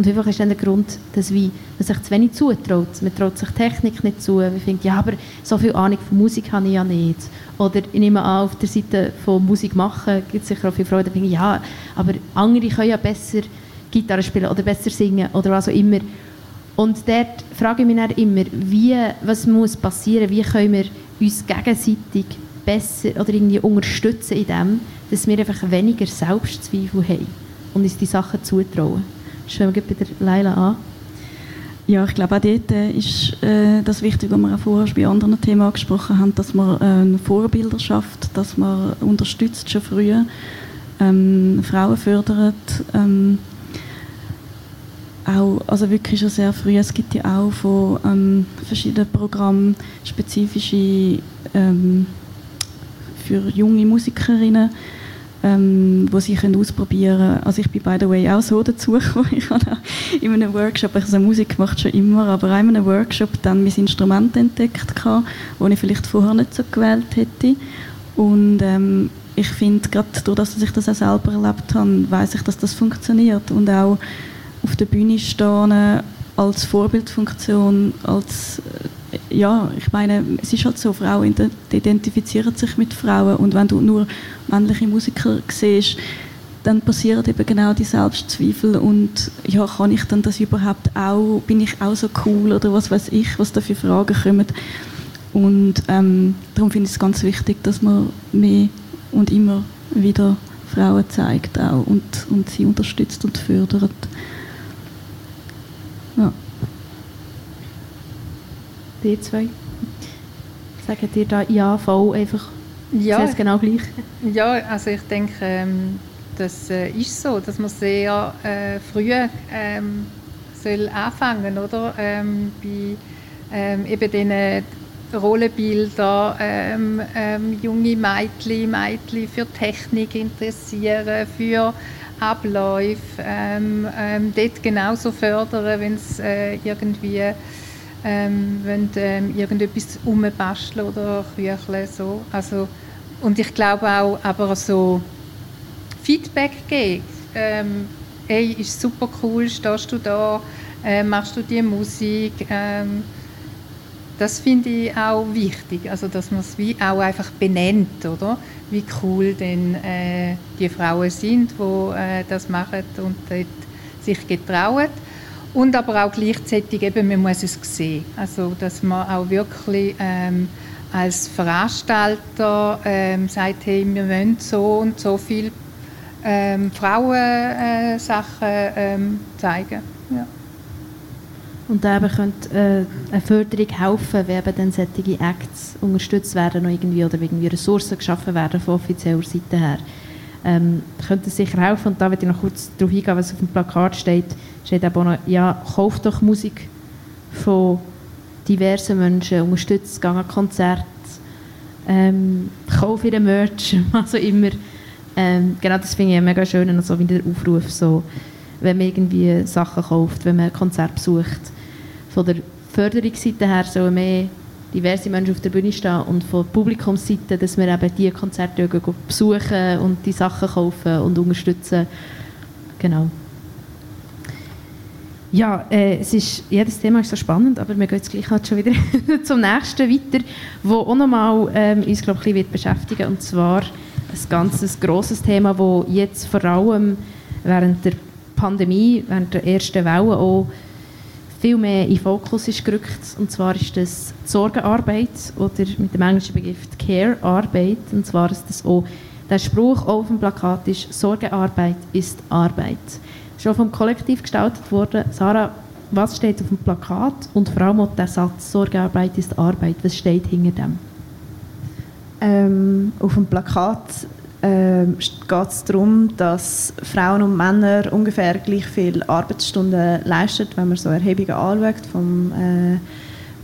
Und vielfach ist dann der Grund, dass man sich zu wenig zutraut. Man traut sich Technik nicht zu. Man denkt, ja, aber so viel Ahnung von Musik habe ich ja nicht. Oder ich nehme an, auf der Seite von Musik machen gibt es sicher auch Frauen, die denken, ja, aber andere können ja besser Gitarre spielen oder besser singen oder was auch immer. Und dort frage ich mich dann immer, wie, was muss passieren, wie können wir uns gegenseitig besser oder irgendwie unterstützen in dem, dass wir einfach weniger Selbstzweifel haben und uns die Sachen zutrauen. Schauen wir bei der Leila an.
Ja, ich glaube auch dort äh, ist äh, das wichtig, was wir auch vorher bei anderen Themen angesprochen haben, dass man äh, Vorbilder schafft, dass man unterstützt schon früher, ähm, Frauen fördert, ähm, auch, also wirklich schon sehr früh. Es gibt ja auch von ähm, verschiedenen Programmen spezifische ähm, für junge Musikerinnen, ähm, wo sie können ausprobieren können. Also ich bin by the way auch so dazu gekommen. Ich habe in einem Workshop, habe Musik gemacht schon immer, aber in einem Workshop dann mein Instrument entdeckt das ich vielleicht vorher nicht so gewählt hätte. Und ähm, ich finde, gerade dadurch, dass ich das auch selber erlebt habe, weiß ich, dass das funktioniert. Und auch auf der Bühne stehen als Vorbildfunktion, als ja, ich meine, es ist halt so, Frauen identifizieren sich mit Frauen und wenn du nur männliche Musiker siehst, dann passieren eben genau die Selbstzweifel und ja, kann ich dann das überhaupt auch, bin ich auch so cool oder was weiß ich, was da für Fragen kommen. Und ähm, darum finde ich es ganz wichtig, dass man mehr und immer wieder Frauen zeigt auch und, und sie unterstützt und fördert. Ja.
Die zwei? Sagen dir da ja, voll einfach?
Ja.
Ist genau gleich?
Ja, also ich denke, ähm, das äh, ist so, dass man sehr äh, früh ähm, soll anfangen oder? Ähm, bei ähm, eben diesen Rollenbilder, ähm, ähm, junge Mädchen, Mädchen für Technik interessieren, für Abläufe, ähm, ähm, dort genauso fördern, wenn es äh, irgendwie ähm, wenn ähm, irgendetwas umbasteln oder kücheln so. Also, und ich glaube auch, aber so Feedback geben, ähm, hey, ist super cool, stehst du da, äh, machst du die Musik. Ähm, das finde ich auch wichtig, also dass man es wie auch einfach benennt, oder? Wie cool denn äh, die Frauen sind, die äh, das machen und sich getrauen. Und aber auch gleichzeitig eben, man muss es sehen. Also, dass man auch wirklich ähm, als Veranstalter ähm, sagt, hey, wir wollen so und so viel ähm, Frauensachen äh, ähm, zeigen. Ja.
Und da könnte äh, eine Förderung helfen, wenn eben dann solche Acts unterstützt werden oder irgendwie, oder irgendwie Ressourcen geschaffen werden von offizieller Seite her. Ähm, könnte es sicher helfen. Und da würde ich noch kurz darauf eingehen, was auf dem Plakat steht. Steht eben noch, ja, kauft doch Musik von diversen Menschen, unterstützt, geht an Konzerte, ähm, kauft ihren Merch, also immer. Ähm, genau das finde ich mega schön, also wie der Aufruf, so, wenn man irgendwie Sachen kauft, wenn man ein Konzert besucht. Von der Förderungsseite her sollen mehr diverse Menschen auf der Bühne stehen und von Publikumsseite, dass wir eben diese Konzerte besuchen und die Sachen kaufen und unterstützen. Genau. Ja, äh, es ist, jedes Thema ist so spannend, aber wir gehen jetzt gleich halt schon wieder zum nächsten weiter, wo auch nochmal ähm, uns glaube ich, wird beschäftigen und zwar ein ganz grosses Thema, das jetzt vor allem während der Pandemie, während der ersten Welle auch viel mehr in den Fokus ist gerückt. Und zwar ist das die Sorgearbeit oder mit dem englischen Begriff Care-Arbeit. Und zwar ist das auch, der Spruch auf dem Plakat ist, Sorgearbeit ist Arbeit. Schon vom Kollektiv gestaltet worden. Sarah, was steht auf dem Plakat und vor allem auch der Satz, Sorgearbeit ist Arbeit, was steht hinter dem?
Ähm, auf dem Plakat äh, geht es darum, dass Frauen und Männer ungefähr gleich viele Arbeitsstunden leisten, wenn man so Erhebungen anschaut vom äh,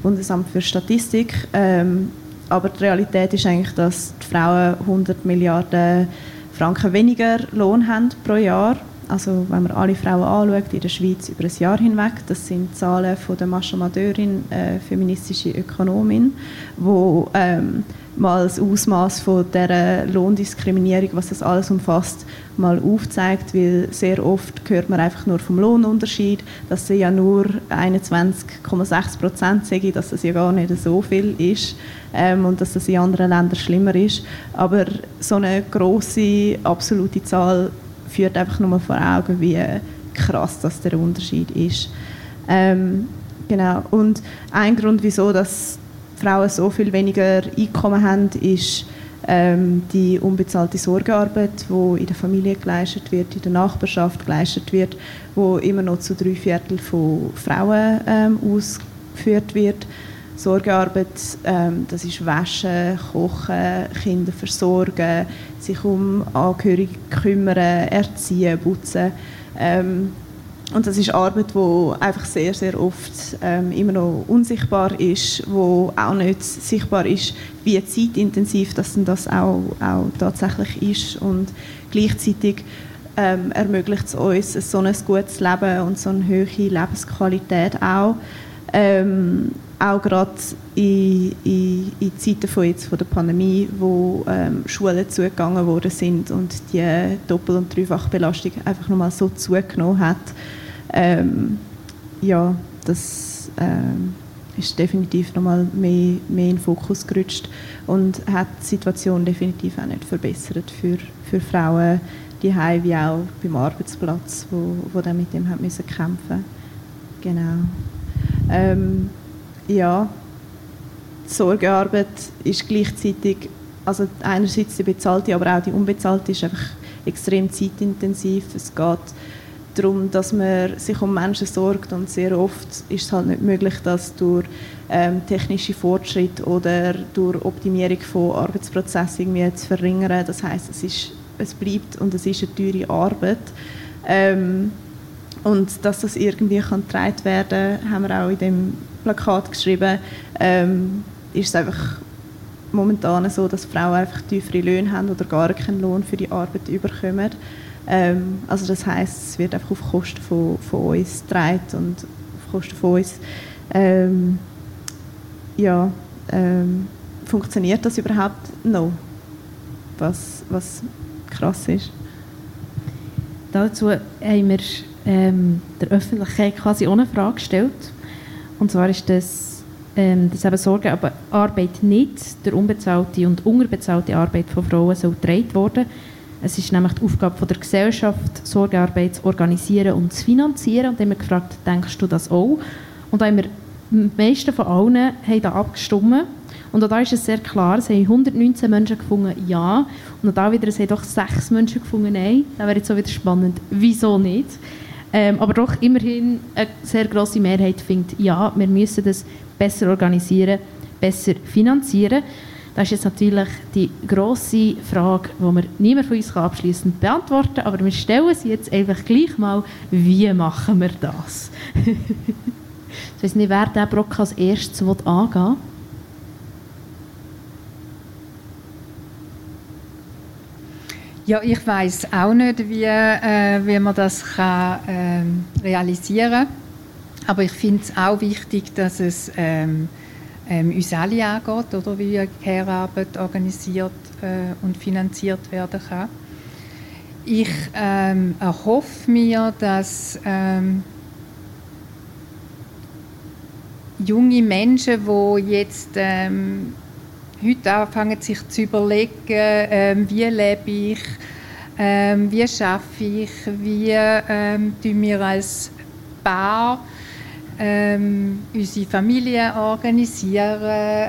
Bundesamt für Statistik. Ähm, aber die Realität ist eigentlich, dass die Frauen 100 Milliarden Franken weniger Lohn haben pro Jahr. Also wenn man alle Frauen anschaut in der Schweiz über ein Jahr hinweg, das sind Zahlen von der Mascha Madeurin, äh, feministische Ökonomin, wo ähm, mal das Ausmaß von der Lohndiskriminierung, was das alles umfasst, mal aufzeigt, weil sehr oft hört man einfach nur vom Lohnunterschied, dass sie ja nur 21,6 Prozent sagen, dass das ja gar nicht so viel ist ähm, und dass das in anderen Ländern schlimmer ist. Aber so eine große absolute Zahl führt einfach nur vor Augen, wie krass das der Unterschied ist. Ähm, genau. Und ein Grund, wieso dass Frauen so viel weniger Einkommen haben, ist ähm, die unbezahlte Sorgearbeit, die in der Familie geleistet wird, in der Nachbarschaft geleistet wird, wo immer noch zu drei Viertel von Frauen ähm, ausgeführt wird. Sorgearbeit, ähm, das ist Waschen, Kochen, Kinder versorgen, sich um Angehörige kümmern, erziehen, putzen. Ähm, und das ist Arbeit, die einfach sehr, sehr oft ähm, immer noch unsichtbar ist, wo auch nicht sichtbar ist, wie zeitintensiv das, das auch, auch tatsächlich ist. Und gleichzeitig ähm, ermöglicht es uns so ein gutes Leben und so eine hohe Lebensqualität auch. Ähm, auch gerade in, in, in Zeiten von, jetzt, von der Pandemie, wo ähm, Schulen zugegangen worden sind und die Doppel- und Dreifachbelastung einfach nochmal so zugenommen hat, ähm, ja, das ähm, ist definitiv nochmal mehr, mehr in den Fokus gerutscht und hat die Situation definitiv auch nicht verbessert für, für Frauen die wie auch beim Arbeitsplatz, wo, wo dann mit dem haben müssen kämpfen. Genau. Ja, die Sorgearbeit ist gleichzeitig, also einerseits die bezahlte, aber auch die unbezahlte ist einfach extrem zeitintensiv. Es geht darum, dass man sich um Menschen sorgt und sehr oft ist es halt nicht möglich, dass durch ähm, technische Fortschritte oder durch Optimierung von Arbeitsprozessen irgendwie zu verringern. Das heißt, es ist, es bleibt und es ist eine teure Arbeit. Ähm, und dass das irgendwie getragen werden kann, haben wir auch in dem Plakat geschrieben, ähm, ist es einfach momentan so, dass Frauen einfach tiefere Löhne haben oder gar keinen Lohn für die Arbeit überkommen. Ähm, also das heißt, es wird einfach auf Kosten von, von uns getragen und auf Kosten von uns. Ähm, ja, ähm, funktioniert das überhaupt noch? Was, was krass ist.
dazu haben wir ähm, der Öffentlichkeit quasi ohne Frage gestellt. Und zwar ist das, ähm, dass eben Sorgearbeit nicht der unbezahlte und unterbezahlte Arbeit von Frauen so getragen worden. Es ist nämlich die Aufgabe von der Gesellschaft, Sorgearbeit zu organisieren und zu finanzieren. Und dann haben wir gefragt, denkst du das auch? Und da haben wir, die meisten von allen haben da abgestimmt. Und auch da ist es sehr klar, es haben 119 Menschen gefunden, ja. Und auch da wieder, es haben doch sechs Menschen gefunden, nein. Das wäre jetzt auch wieder spannend, wieso nicht? Ähm, aber doch immerhin eine sehr grosse Mehrheit findet, ja, wir müssen das besser organisieren, besser finanzieren. Das ist jetzt natürlich die grosse Frage, die wir niemand von uns abschließend beantworten kann, aber wir stellen sie jetzt einfach gleich mal, wie machen wir das? ich weiß nicht, wer diesen Brock als erstes angehen will.
Ja, ich weiß auch nicht, wie, äh, wie man das kann, ähm, realisieren kann. Aber ich finde es auch wichtig, dass es ähm, ähm, uns alle angeht, oder wie Care-Arbeit organisiert äh, und finanziert werden kann. Ich ähm, erhoffe mir, dass ähm, junge Menschen, die jetzt ähm, heute anfangen sich zu überlegen, ähm, wie lebe ich, ähm, wie schaffe ich, wie ähm, wir als Paar ähm, unsere Familie organisieren,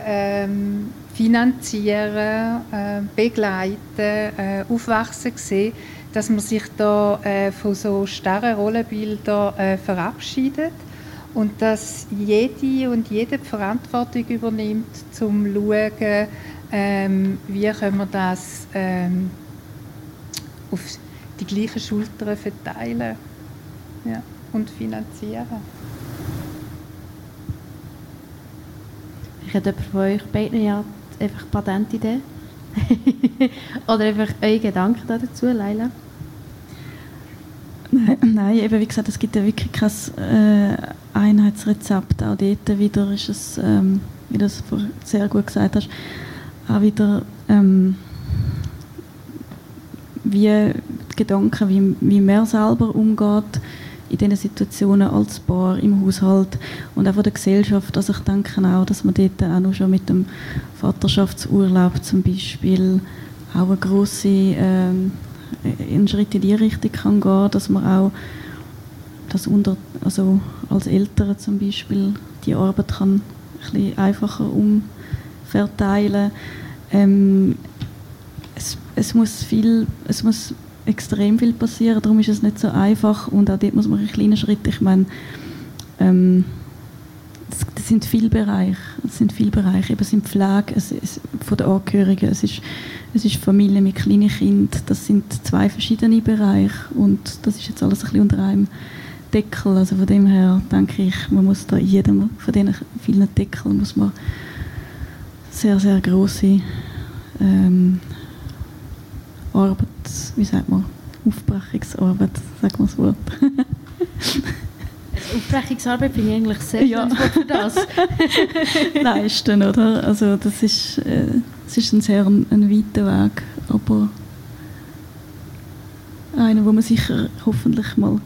ähm, finanzieren, äh, begleiten, äh, aufwachsen sehen, dass man sich da äh, von so starren Rollenbildern äh, verabschiedet und dass jede und jede die Verantwortung übernimmt, um zu schauen, ähm, wie können wir das ähm, auf die gleichen Schultern verteilen ja, und finanzieren.
Ich hätte von euch beiden ja einfach Patentidee. Oder einfach eure Gedanken dazu, Leila?
Nein, eben wie gesagt, es gibt ja wirklich kein äh, Einheitsrezept. Auch dort wieder ist es, ähm, wie du es sehr gut gesagt hast, auch wieder ähm, wie Gedanken, wie, wie man selber umgeht in diesen Situationen als Paar, im Haushalt und auch von der Gesellschaft. Also ich denke auch, dass man dort auch noch schon mit dem Vaterschaftsurlaub zum Beispiel auch eine grosse ähm, einen Schritt in die Richtung kann gehen, dass man auch das unter, also als Eltern zum Beispiel die Arbeit kann ein bisschen einfacher umverteilen. Ähm, es, es, muss viel, es muss extrem viel passieren, darum ist es nicht so einfach und auch dort muss man einen kleinen Schritt, ich meine, ähm, das sind viele Bereiche. Es sind viele Bereiche. Eben, es sind Pflege es, es, von den Angehörigen, es ist, es ist Familie mit kleinen Kindern. Das sind zwei verschiedene Bereiche und das ist jetzt alles ein bisschen unter einem Deckel. Also von dem her denke ich, man muss da jedem von diesen vielen Deckeln muss man sehr, sehr große ähm, Arbeit, wie sagt man, Aufbrechungsarbeit, sagt man das Wort.
Aufbrechungsarbeit bin ich eigentlich sehr ja. für das.
Leisten, oder? Also das ist, äh, das ist ein sehr ein, ein weiter Weg, aber einer, wo man sicher hoffentlich mal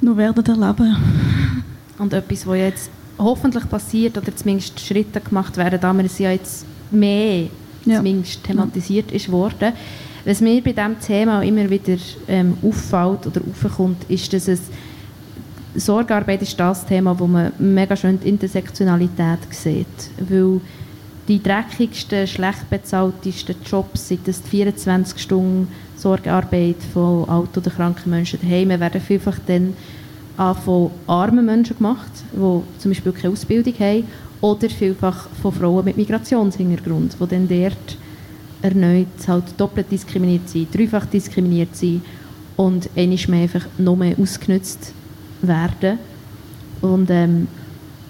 noch werden erleben.
Und etwas, was jetzt hoffentlich passiert oder zumindest Schritte gemacht werden, da man es ja jetzt mehr ja. zumindest thematisiert ja. ist worden. Was mir bei diesem Thema immer wieder ähm, auffällt oder aufkommt, ist, dass es Sorgearbeit ist das Thema, wo man mega schön die Intersektionalität sieht, weil die dreckigsten, schlecht bezahltesten Jobs, sei das die 24 Stunden Sorgearbeit von alten oder kranken Menschen daheim, werden vielfach dann von armen Menschen gemacht, die zum Beispiel keine Ausbildung haben, oder vielfach von Frauen mit Migrationshintergrund, die dann dort erneut halt doppelt diskriminiert sind, dreifach diskriminiert sind und einmal mehr einfach noch mehr ausgenutzt werden. Und ähm,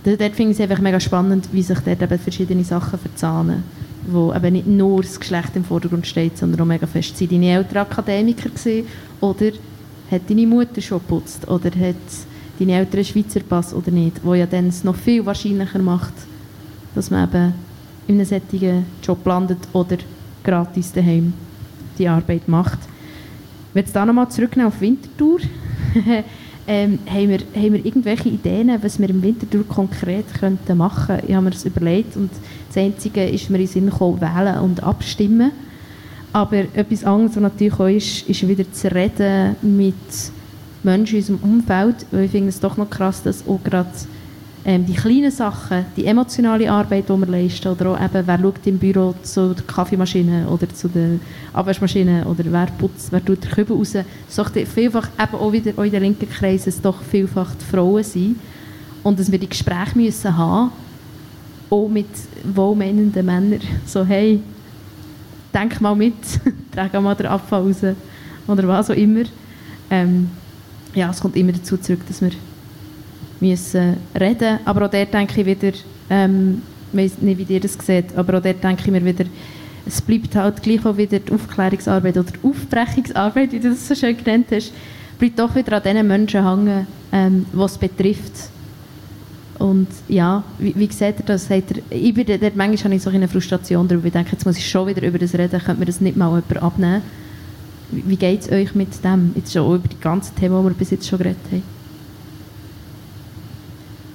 dort finde ich es einfach mega spannend, wie sich dort eben verschiedene Sachen verzahnen, wo eben nicht nur das Geschlecht im Vordergrund steht, sondern auch mega fest. Sind deine Eltern Akademiker gewesen, oder hat deine Mutter schon geputzt oder hat deine Eltern einen Schweizer Pass oder nicht, wo ja dann es noch viel wahrscheinlicher macht, dass man eben in einem solchen Job landet oder gratis daheim die Arbeit macht. Jetzt da nochmal zurücknehmen auf Winterthur. ähm, haben, wir, haben wir irgendwelche Ideen, was wir im Winterthur konkret machen könnten? Ich habe mir das überlegt und das Einzige ist mir in den Sinn gekommen, wählen und abstimmen. Aber etwas anderes, was natürlich auch ist, ist wieder zu reden mit Menschen in unserem Umfeld, weil ich finde es doch noch krass, dass auch gerade ähm, die kleinen Sachen, die emotionale Arbeit, die wir leisten, oder auch eben, wer schaut im Büro zu der Kaffeemaschine oder zu der Abwaschmaschine oder wer putzt, wer tut den Kübel raus, so vielfach eben auch wieder in den linken Kreisen es doch vielfach die Frauen sind und dass wir die Gespräche müssen haben, auch mit wohlmeinenden Männern, so hey, denk mal mit, trage mal den Abfall raus oder was auch immer. Ähm, ja, es kommt immer dazu zurück, dass wir müssen reden. Aber auch dort denke ich wieder, ähm, ich weiß nicht, wie ihr das seht, aber auch dort denke ich mir wieder, es bleibt halt gleich auch wieder die Aufklärungsarbeit oder die Aufbrechungsarbeit, wie du das so schön genannt hast, bleibt doch wieder an den Menschen hängen, ähm, was es betrifft. Und ja, wie, wie seht ihr das? Ihr, ich bin dort, manchmal habe ich so eine Frustration darüber, ich denke, jetzt muss ich schon wieder über das reden, könnte mir das nicht mal jemand abnehmen? Wie, wie geht es euch mit dem? Jetzt schon über die ganzen Themen, die wir bis jetzt schon geredet haben.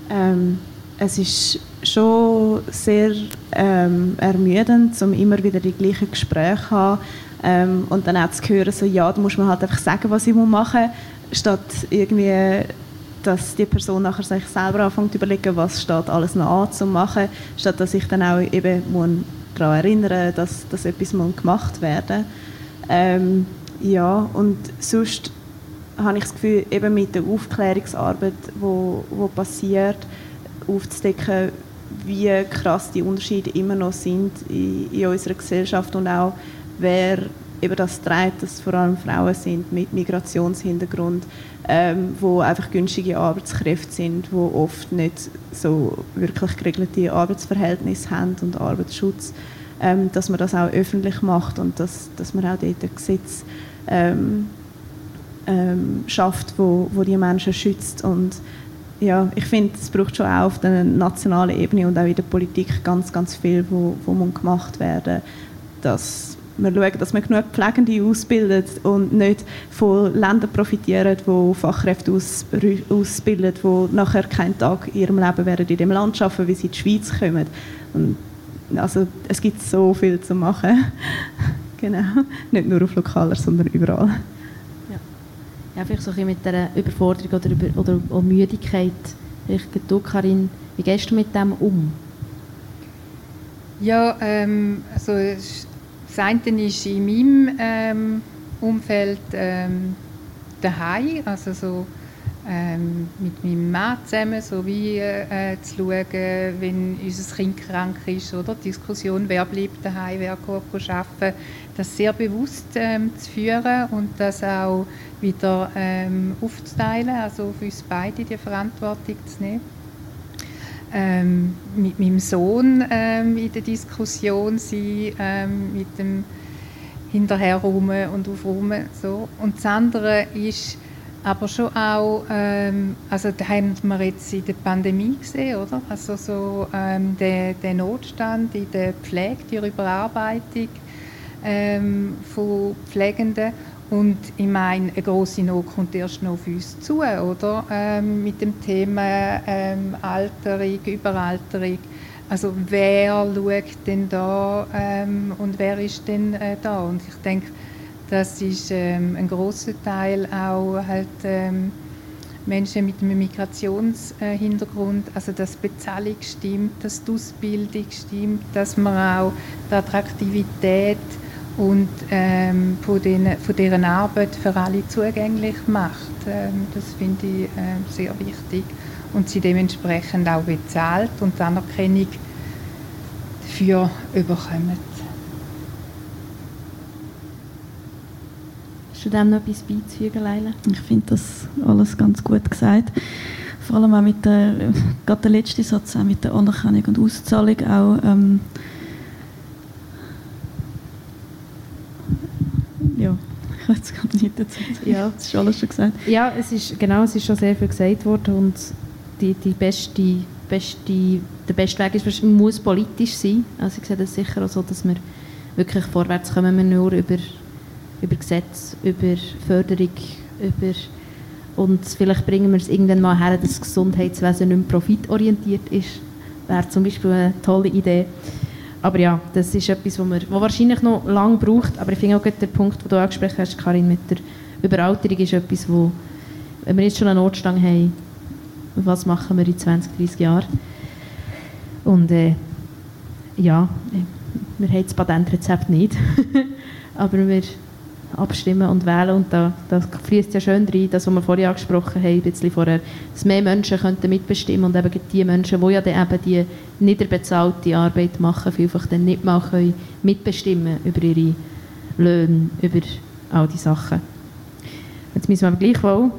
Ähm, es ist schon sehr ähm, ermüdend, um immer wieder die gleichen Gespräche zu haben ähm, und dann auch zu hören, so, ja, da muss man halt einfach sagen, was ich machen muss, statt irgendwie, dass die Person nachher sich selber anfängt zu überlegen, was steht alles noch an zu machen, statt dass ich dann auch eben muss daran erinnern dass, dass etwas gemacht werden muss. Ähm, ja, und sonst habe ich das Gefühl, eben mit der Aufklärungsarbeit, wo, wo passiert, aufzudecken, wie krass die Unterschiede immer noch sind in, in unserer Gesellschaft und auch wer eben das trägt, dass vor allem Frauen sind mit Migrationshintergrund, ähm, wo einfach günstige Arbeitskräfte sind, wo oft nicht so wirklich geregelte Arbeitsverhältnisse haben und Arbeitsschutz, ähm, dass man das auch öffentlich macht und dass, dass man auch dort Gesetz ähm, ähm, schafft, wo, wo die Menschen schützt und ja, ich finde, es braucht schon auch auf der nationalen Ebene und auch in der Politik ganz, ganz viel, wo, wo muss gemacht werden, dass wir schauen, dass man genug Pflegende ausbildet und nicht von Ländern profitieren, die Fachkräfte aus, ausbilden, die nachher keinen Tag in ihrem Leben werden in dem Land arbeiten, wie sie in die Schweiz kommen. Und also, es gibt so viel zu machen. genau. Nicht nur auf lokaler, sondern überall
ja, vielleicht so ein mit dieser Überforderung oder, über, oder Müdigkeit. du, Karin, wie gehst du mit dem um?
Ja, ähm, also das eine ist in meinem ähm, Umfeld ähm, daheim, also so ähm, mit meinem Mann zusammen, so wie äh, zu schauen, wenn unser Kind krank ist, oder Diskussion, wer bleibt daheim, wer geht arbeiten, das sehr bewusst ähm, zu führen und das auch wieder ähm, aufzuteilen, also auf uns beide die Verantwortung zu nehmen. Ähm, mit meinem Sohn ähm, in der Diskussion sein, ähm, mit dem Hinterherräumen und Aufräumen. So. Und das andere ist aber schon auch, ähm, also da haben wir jetzt in der Pandemie gesehen, oder? Also so der, der Notstand in der Pflege, die Überarbeitung ähm, von Pflegenden und ich meine, eine grosse Not kommt erst noch auf uns zu, oder? Ähm, mit dem Thema ähm, Alterung, Überalterung. Also wer schaut denn da ähm, und wer ist denn äh, da? Und ich denke, das ist ähm, ein großer Teil auch halt ähm, Menschen mit einem Migrationshintergrund, also dass die Bezahlung stimmt, dass die Ausbildung stimmt, dass man auch die Attraktivität und ähm, von, den, von deren Arbeit für alle zugänglich macht. Ähm, das finde ich äh, sehr wichtig und sie dementsprechend auch bezahlt und die Anerkennung dafür überkommen.
Hast du dem noch etwas beizufügen, Leila?
Ich finde das alles ganz gut gesagt. Vor allem auch mit der, gerade der letzte Satz, auch mit der Anerkennung und Auszahlung auch ähm,
ich jetzt gerade nicht dazu sagen. Ja. Das ist alles schon gesagt. Ja, es ist, genau, es ist schon sehr viel gesagt worden und die, die beste, beste, der beste Weg ist, muss politisch sein. Also ich sehe das sicher auch so, dass wir wirklich vorwärts kommen wir nur über über Gesetze, über Förderung, über und vielleicht bringen wir es irgendwann mal her, dass das Gesundheitswesen nicht mehr profitorientiert ist. Wäre zum Beispiel eine tolle Idee. Aber ja, das ist etwas, was wahrscheinlich noch lange braucht. Aber ich finde auch der Punkt, den du angesprochen hast, Karin, mit der Überalterung ist etwas, wo, wenn wir jetzt schon einen Notstand haben, was machen wir in 20, 30 Jahren? Und äh, ja, wir haben das Patentrezept nicht. aber wir abstimmen und wählen und da, da fließt ja schön rein, das, was wir vorher angesprochen haben, ein bisschen vorher, dass mehr Menschen könnten mitbestimmen und eben die Menschen, die ja dann eben die niederbezahlte Arbeit machen, vielfach dann nicht mal können mitbestimmen über ihre Löhne, über all diese Sachen. Jetzt müssen wir aber gleichwohl,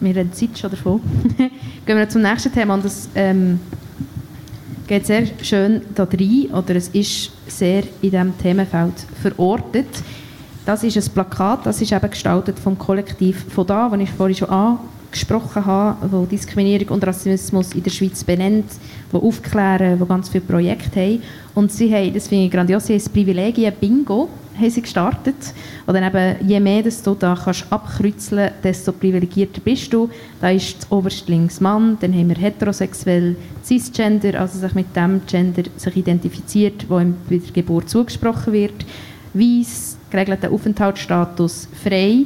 wir haben Zeit schon davon, gehen wir zum nächsten Thema und das ähm, geht sehr schön da rein, oder es ist sehr in diesem Themenfeld verortet. Das ist ein Plakat, das ist eben gestaltet vom Kollektiv von da, das ich vorhin schon angesprochen habe, wo Diskriminierung und Rassismus in der Schweiz benennt, wo aufklären, wo ganz viele Projekte haben. Und sie haben, das finde ich grandios, sie haben das Privilegien Bingo haben sie gestartet. Und dann eben, je mehr dass du da kannst abkreuzeln desto privilegierter bist du. Da ist das oberste links Mann, dann haben wir heterosexuell, cisgender, also sich mit dem Gender sich identifiziert, wo ihm bei der Geburt zugesprochen wird, weiss, geregelten Aufenthaltsstatus frei,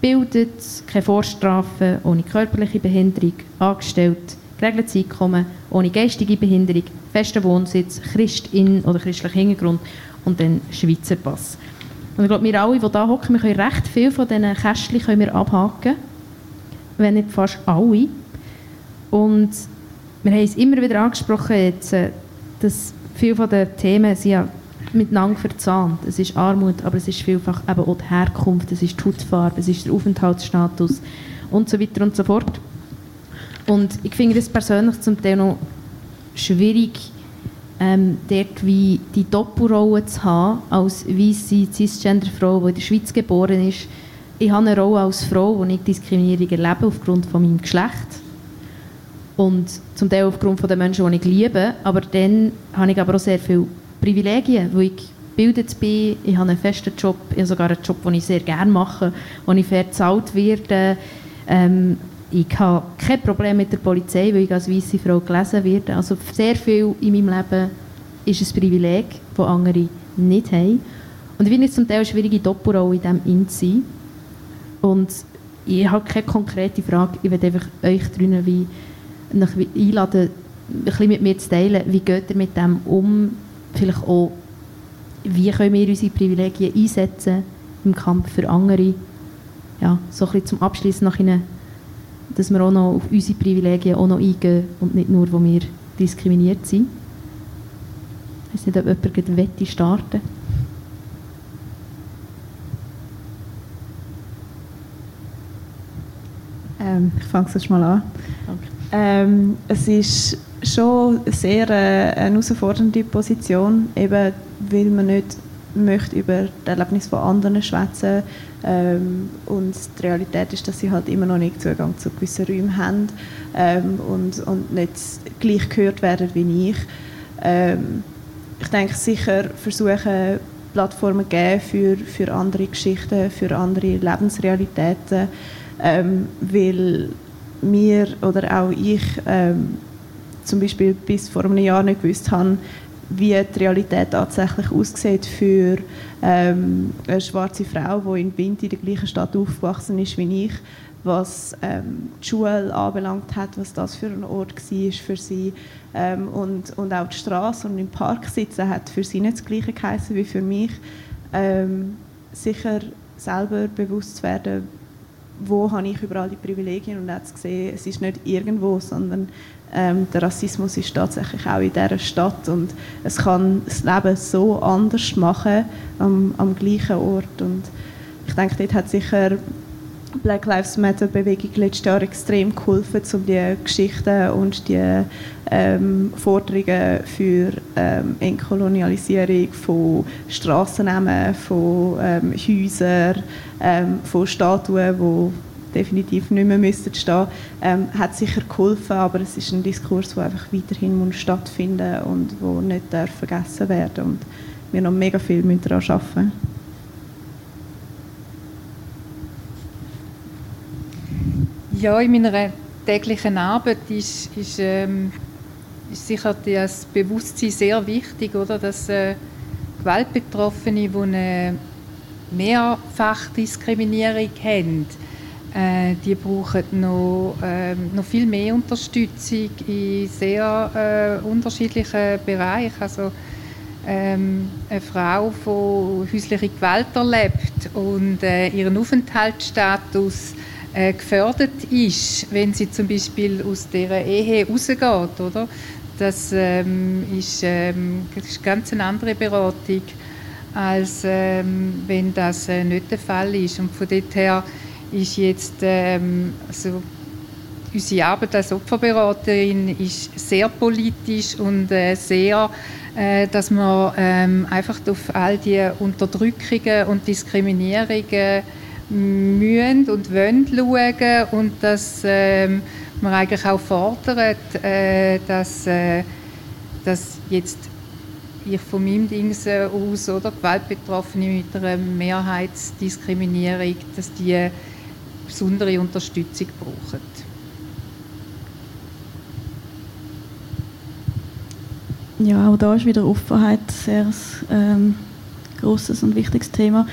bildet, keine Vorstrafen, ohne körperliche Behinderung, angestellt, geregeltes Einkommen, ohne geistige Behinderung, festen Wohnsitz, Christin oder christlicher Hintergrund und dann Schweizer Pass. Und ich glaube, wir alle, die hier hocken, wir können recht viel von diesen Kästchen können wir abhaken, wenn nicht fast alle. Und wir haben es immer wieder angesprochen, jetzt, äh, dass viele von Themen sind ja miteinander verzahnt. Es ist Armut, aber es ist vielfach eben auch die Herkunft, es ist die Hautfarbe, es ist der Aufenthaltsstatus und so weiter und so fort. Und ich finde es persönlich zum Teil noch schwierig, ähm, dort wie die Doppelrolle zu haben, als weisse Cisgender-Frau, die in der Schweiz geboren ist. Ich habe eine Rolle als Frau, wo ich Diskriminierung erlebe aufgrund von meinem Geschlecht und zum Teil aufgrund von den Menschen, die ich liebe, aber dann habe ich aber auch sehr viele Privilegien, wo ich gebildet bin, ich habe einen festen Job, ich habe sogar einen Job, den ich sehr gerne mache, wo ich fair bezahlt werde. Ähm, ich habe kein Problem mit der Polizei, weil ich als weiße Frau gelesen werde. Also sehr viel in meinem Leben ist ein Privileg, das andere nicht haben. Und ich finde es zum Teil eine schwierige Doppelrolle in diesem In sein. Und ich habe keine konkrete Frage, ich werde einfach euch drinnen einladen, ein bisschen mit mir zu teilen, wie geht ihr mit dem um, vielleicht auch, wie können wir unsere Privilegien einsetzen im Kampf für andere. Ja, so ein bisschen zum Abschluss nach Ihnen, dass wir auch noch auf unsere Privilegien auch noch eingehen und nicht nur, wo wir diskriminiert sind. Ich weiß nicht, ob jemand wette starten
ähm, Ich fange es mal an. Ähm, es ist schon sehr äh, eine herausfordernde Position, eben weil man nicht möchte über das Erlebnis von anderen schwätzen ähm, und die Realität ist, dass sie halt immer noch nicht Zugang zu gewissen Räumen haben ähm, und, und nicht gleich gehört werden wie ich. Ähm, ich denke sicher versuchen Plattformen geben für, für andere Geschichten, für andere Lebensrealitäten, ähm, weil mir oder auch ich ähm, zum Beispiel bis vor einem Jahr nicht gewusst habe, wie die Realität tatsächlich aussieht für ähm, eine schwarze Frau, die in Wind in der gleichen Stadt aufgewachsen ist wie ich, was ähm, die Schule anbelangt hat, was das für ein Ort war für sie ähm, und, und auch die Straße und im Park sitzen hat für sie nicht das Gleiche geheißen wie für mich. Ähm, sicher selber bewusst zu werden, wo habe ich überall die Privilegien und auch zu sehen, es ist nicht irgendwo, sondern ähm, der Rassismus ist tatsächlich auch in dieser Stadt und es kann das Leben so anders machen am, am gleichen Ort und ich denke, dort hat sicher Black Lives Matter Bewegung letztes Jahr extrem geholfen, um die Geschichten und die ähm, Forderungen für ähm, Entkolonialisierung von Strassennamen, von ähm, Häusern, ähm, von Statuen, die definitiv nicht mehr müssten stehen, ähm, hat sicher geholfen, aber es ist ein Diskurs, der einfach weiterhin muss stattfinden und wo nicht vergessen werden und wir noch mega viel daran arbeiten müssen.
Ja, in meiner täglichen Arbeit ist, ist, ähm, ist sicher das Bewusstsein sehr wichtig, oder? dass äh, Gewaltbetroffene, die eine Mehrfachdiskriminierung haben, äh, die brauchen noch, äh, noch viel mehr Unterstützung in sehr äh, unterschiedlichen Bereichen. Also, ähm, eine Frau, die häusliche Gewalt erlebt und äh, ihren Aufenthaltsstatus gefördert ist, wenn sie zum Beispiel aus dieser Ehe rausgeht, oder? Das, ähm, ist, ähm, das ist ganz eine andere Beratung, als ähm, wenn das äh, nicht der Fall ist. Und von dort her ist jetzt ähm, also unsere Arbeit als Opferberaterin ist sehr politisch und äh, sehr, äh, dass wir ähm, einfach auf all die Unterdrückungen und Diskriminierungen müssen und wollen schauen und dass ähm, wir eigentlich auch fordern, äh, dass, äh, dass jetzt ich von meinem Ding aus oder Gewaltbetroffene mit einer Mehrheitsdiskriminierung, dass die besondere Unterstützung brauchen.
Ja, auch da ist wieder Offenheit ein sehr ähm, großes und wichtiges Thema.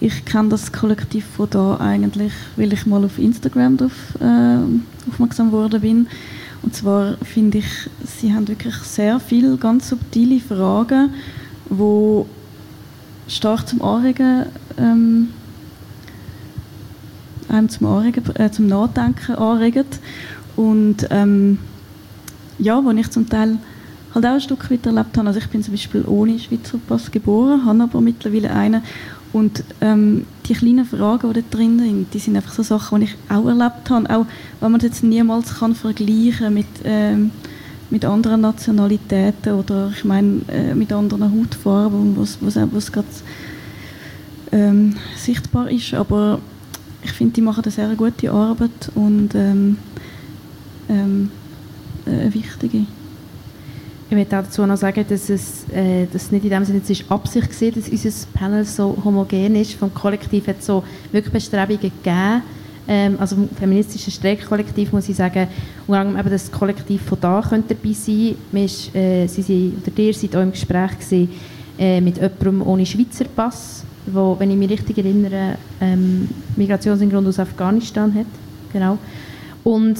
Ich kenne das Kollektiv von da eigentlich, weil ich mal auf Instagram drauf, äh, aufmerksam geworden bin. Und zwar finde ich, sie haben wirklich sehr viele ganz subtile Fragen, wo stark zum Anregen ähm, einem zum, Anregen, äh, zum Nachdenken anregen. Und ähm, ja, wo ich zum Teil halt auch ein Stück weit erlebt habe. Also ich bin zum Beispiel ohne Schweizer Pass geboren, habe aber mittlerweile einen. Und ähm, die kleinen Fragen, die da drin sind, die sind einfach so Sachen, die ich auch erlebt habe. Auch wenn man das jetzt niemals kann vergleichen mit, ähm, mit anderen Nationalitäten oder ich meine äh, mit anderen Hautfarben, was, was, was gerade ähm, sichtbar ist. Aber ich finde, die machen eine sehr gute Arbeit und ähm, ähm, eine wichtige.
Ich möchte dazu noch sagen, dass es äh, dass nicht in dem Sinne ist Absicht war, dass unser Panel so homogen ist. Vom Kollektiv hat es so wirklich Bestrebungen gegeben. Ähm, also im feministischen Streikkollektiv muss ich sagen, unter anderem eben das Kollektiv von da könnte dabei sein. Ist, äh, sie sind, oder ihr seid auch im Gespräch gewesen, äh, mit jemandem ohne Schweizer Pass, wo, wenn ich mich richtig erinnere, ähm, Migrationshintergrund aus Afghanistan hat. Genau. Und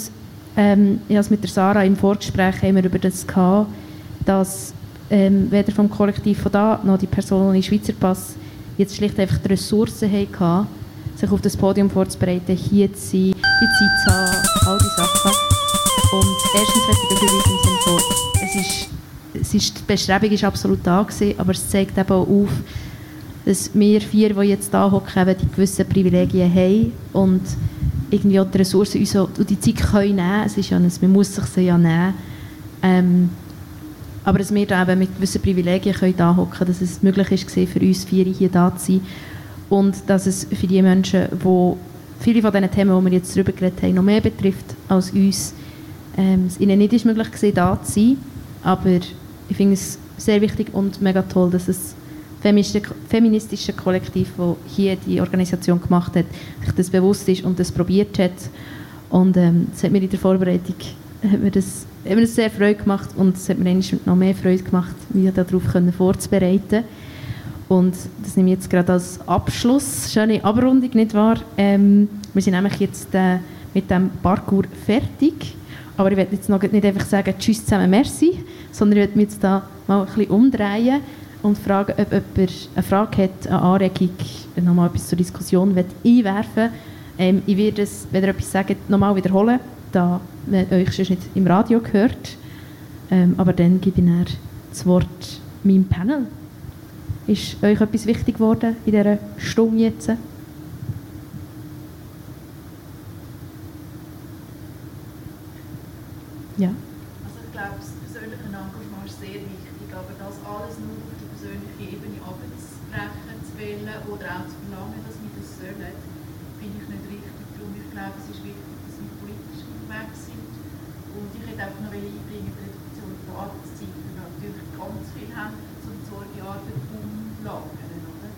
ähm, ich mit der Sarah im Vorgespräch wir über das gehabt, dass ähm, weder vom Kollektiv von da noch die Personen ohne Schweizer Pass jetzt schlicht einfach die Ressourcen hatten, sich auf das Podium vorzubereiten, hier zu sein, die Zeit zu haben, all diese Sachen. Und erstens möchte ich dafür im Sinne es ist, es ist, die Bestrebung ist absolut da gewesen, aber es zeigt eben auch auf, dass wir vier, die jetzt da hocken, die gewisse Privilegien haben und irgendwie auch die Ressourcen auch, die Zeit können nehmen. Es ist ja man muss sich sie ja nehmen. Ähm, aber dass wir da eben mit gewissen Privilegien können da hocken, dass es möglich ist für uns vier hier da zu sein und dass es für die Menschen, wo viele von diesen Themen, die wir jetzt darüber geredet haben, noch mehr betrifft als uns, ähm, es ihnen nicht ist möglich gewesen, da zu sein. Aber ich finde es sehr wichtig und mega toll, dass es feministische Kollektiv, das hier die Organisation gemacht hat, sich das bewusst ist und das probiert hat. Und ähm, das hat mir in der Vorbereitung hat mir das hat mir sehr Freude gemacht und es hat mir noch mehr Freude gemacht, mich darauf vorzubereiten. Und das nehme ich jetzt gerade als Abschluss, schöne Abrundung, nicht wahr? Ähm, wir sind nämlich jetzt äh, mit dem Parkour fertig, aber ich werde jetzt noch nicht einfach sagen «Tschüss zusammen, merci», sondern ich werde mich jetzt da mal ein bisschen umdrehen und fragen, ob jemand eine Frage hat, eine Anregung, nochmal etwas zur Diskussion einwerfen ähm, Ich werde es, wenn ihr etwas sagt, nochmal wiederholen da man euch schon nicht im Radio gehört. Ähm, aber dann gebe ich dann das Wort meinem Panel. Ist euch etwas wichtig geworden in dieser Stunde jetzt? Ja.
Also ich glaube, das persönliche Engagement ist sehr wichtig, aber das alles nur auf die persönliche Ebene abzubrechen, zu wählen oder auch zu verlangen, dass wir das sollen, finde ich nicht richtig. Darum, ich glaube, es ist wichtig, weg sind. Und ich hätte einfach noch einbringen, die Reduktion der Arbeitszeit, weil wir natürlich ganz viel haben, um die Sorgearbeit umlagern. Oder?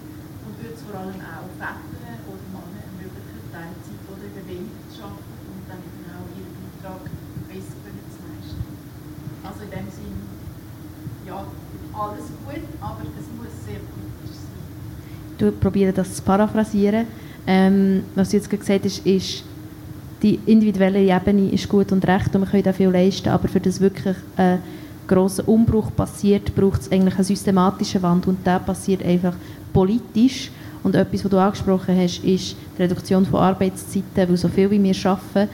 Und würde es vor allem auch Vätern oder Männer ermöglichen, Teilzeit oder eben weniger zu arbeiten und dann
Also in dem Sinn, ja, alles gut, aber es muss sehr politisch sein.
Du probierst das zu paraphrasieren. Ähm, was du jetzt gesagt hast, ist, die individuelle Ebene ist gut und recht und wir können da viel leisten, aber für das wirklich ein grosser Umbruch passiert, braucht es eigentlich einen systematischen Wandel und der passiert einfach politisch. Und etwas, was du angesprochen hast, ist die Reduktion von Arbeitszeiten, weil so viel wie wir arbeiten,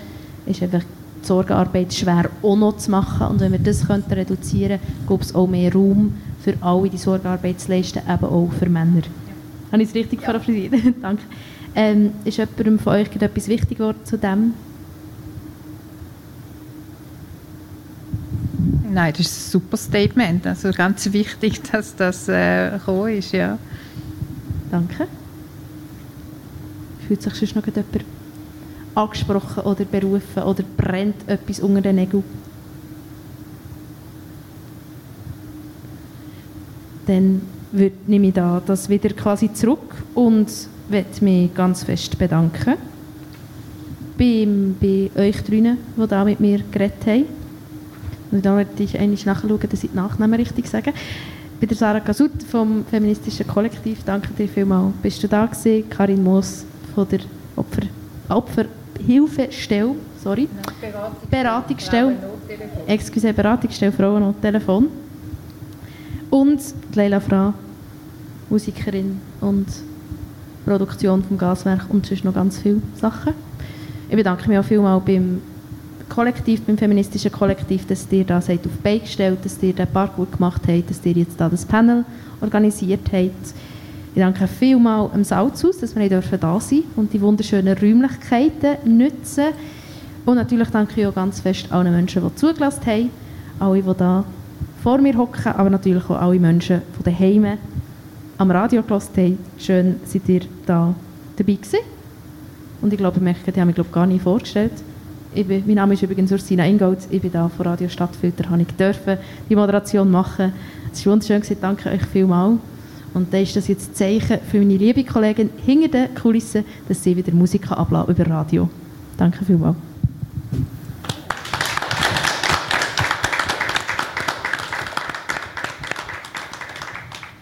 ist einfach die Sorgearbeit schwer auch noch zu machen. Und wenn wir das könnten reduzieren könnten, gäbe es auch mehr Raum für alle die Sorgearbeit zu leisten, eben auch für Männer. Habe ich es richtig ja. paraphrasiert? Danke. Ähm, ist jemandem von euch etwas wichtig geworden zu dem?
Nein, das ist ein super Statement. Also ganz wichtig, dass das äh, gekommen ist, ja.
Danke. Fühlt sich sonst noch jemand angesprochen oder berufen oder brennt etwas unter den Nägeln? Dann nehme ich da das wieder quasi zurück und möchte mich ganz fest bedanken bei, bei euch drinnen, die da mit mir geredet haben. Und da möchte ich eigentlich nachschauen, dass ich die Nachnamen richtig sage. Bei der Sarah Gasut vom Feministischen Kollektiv, danke dir vielmals. Bist du da gewesen? Karin Moos von der Opfer, Opferhilfestelle, sorry. Beratungsstelle. Beratungsstelle. Excuse, Beratungsstelle Frauennottelefon. Und Leila Fra, Musikerin und Produktion vom Gaswerk und sonst noch ganz viele Sachen. Ich bedanke mich auch vielmal beim Kollektiv, beim feministischen Kollektiv, dass ihr das auf die Beine gestellt dass ihr den Parkour gemacht habt, dass ihr jetzt da das Panel organisiert habt. Ich danke vielmal am Salzhaus, dass wir hier da sein und die wunderschönen Räumlichkeiten nutzen. Und natürlich danke ich auch ganz fest allen Menschen, die zugelassen haben, alle, die da vor mir hocken, aber natürlich auch alle Menschen von daheim am Radio gehört haben. Schön, seid ihr da dabei gewesen. Und ich glaube, ich habe mich glaube, gar nicht vorgestellt. Bin, mein Name ist übrigens Ursina Ingold. Ich bin da von Radio Stadtfilter, habe ich dürfen die Moderation machen. Es war wunderschön, gewesen. danke euch vielmals. Und da ist das jetzt ein Zeichen für meine liebe Kollegin hinter den Kulissen, dass sie wieder Musik abladen über Radio. Danke vielmals.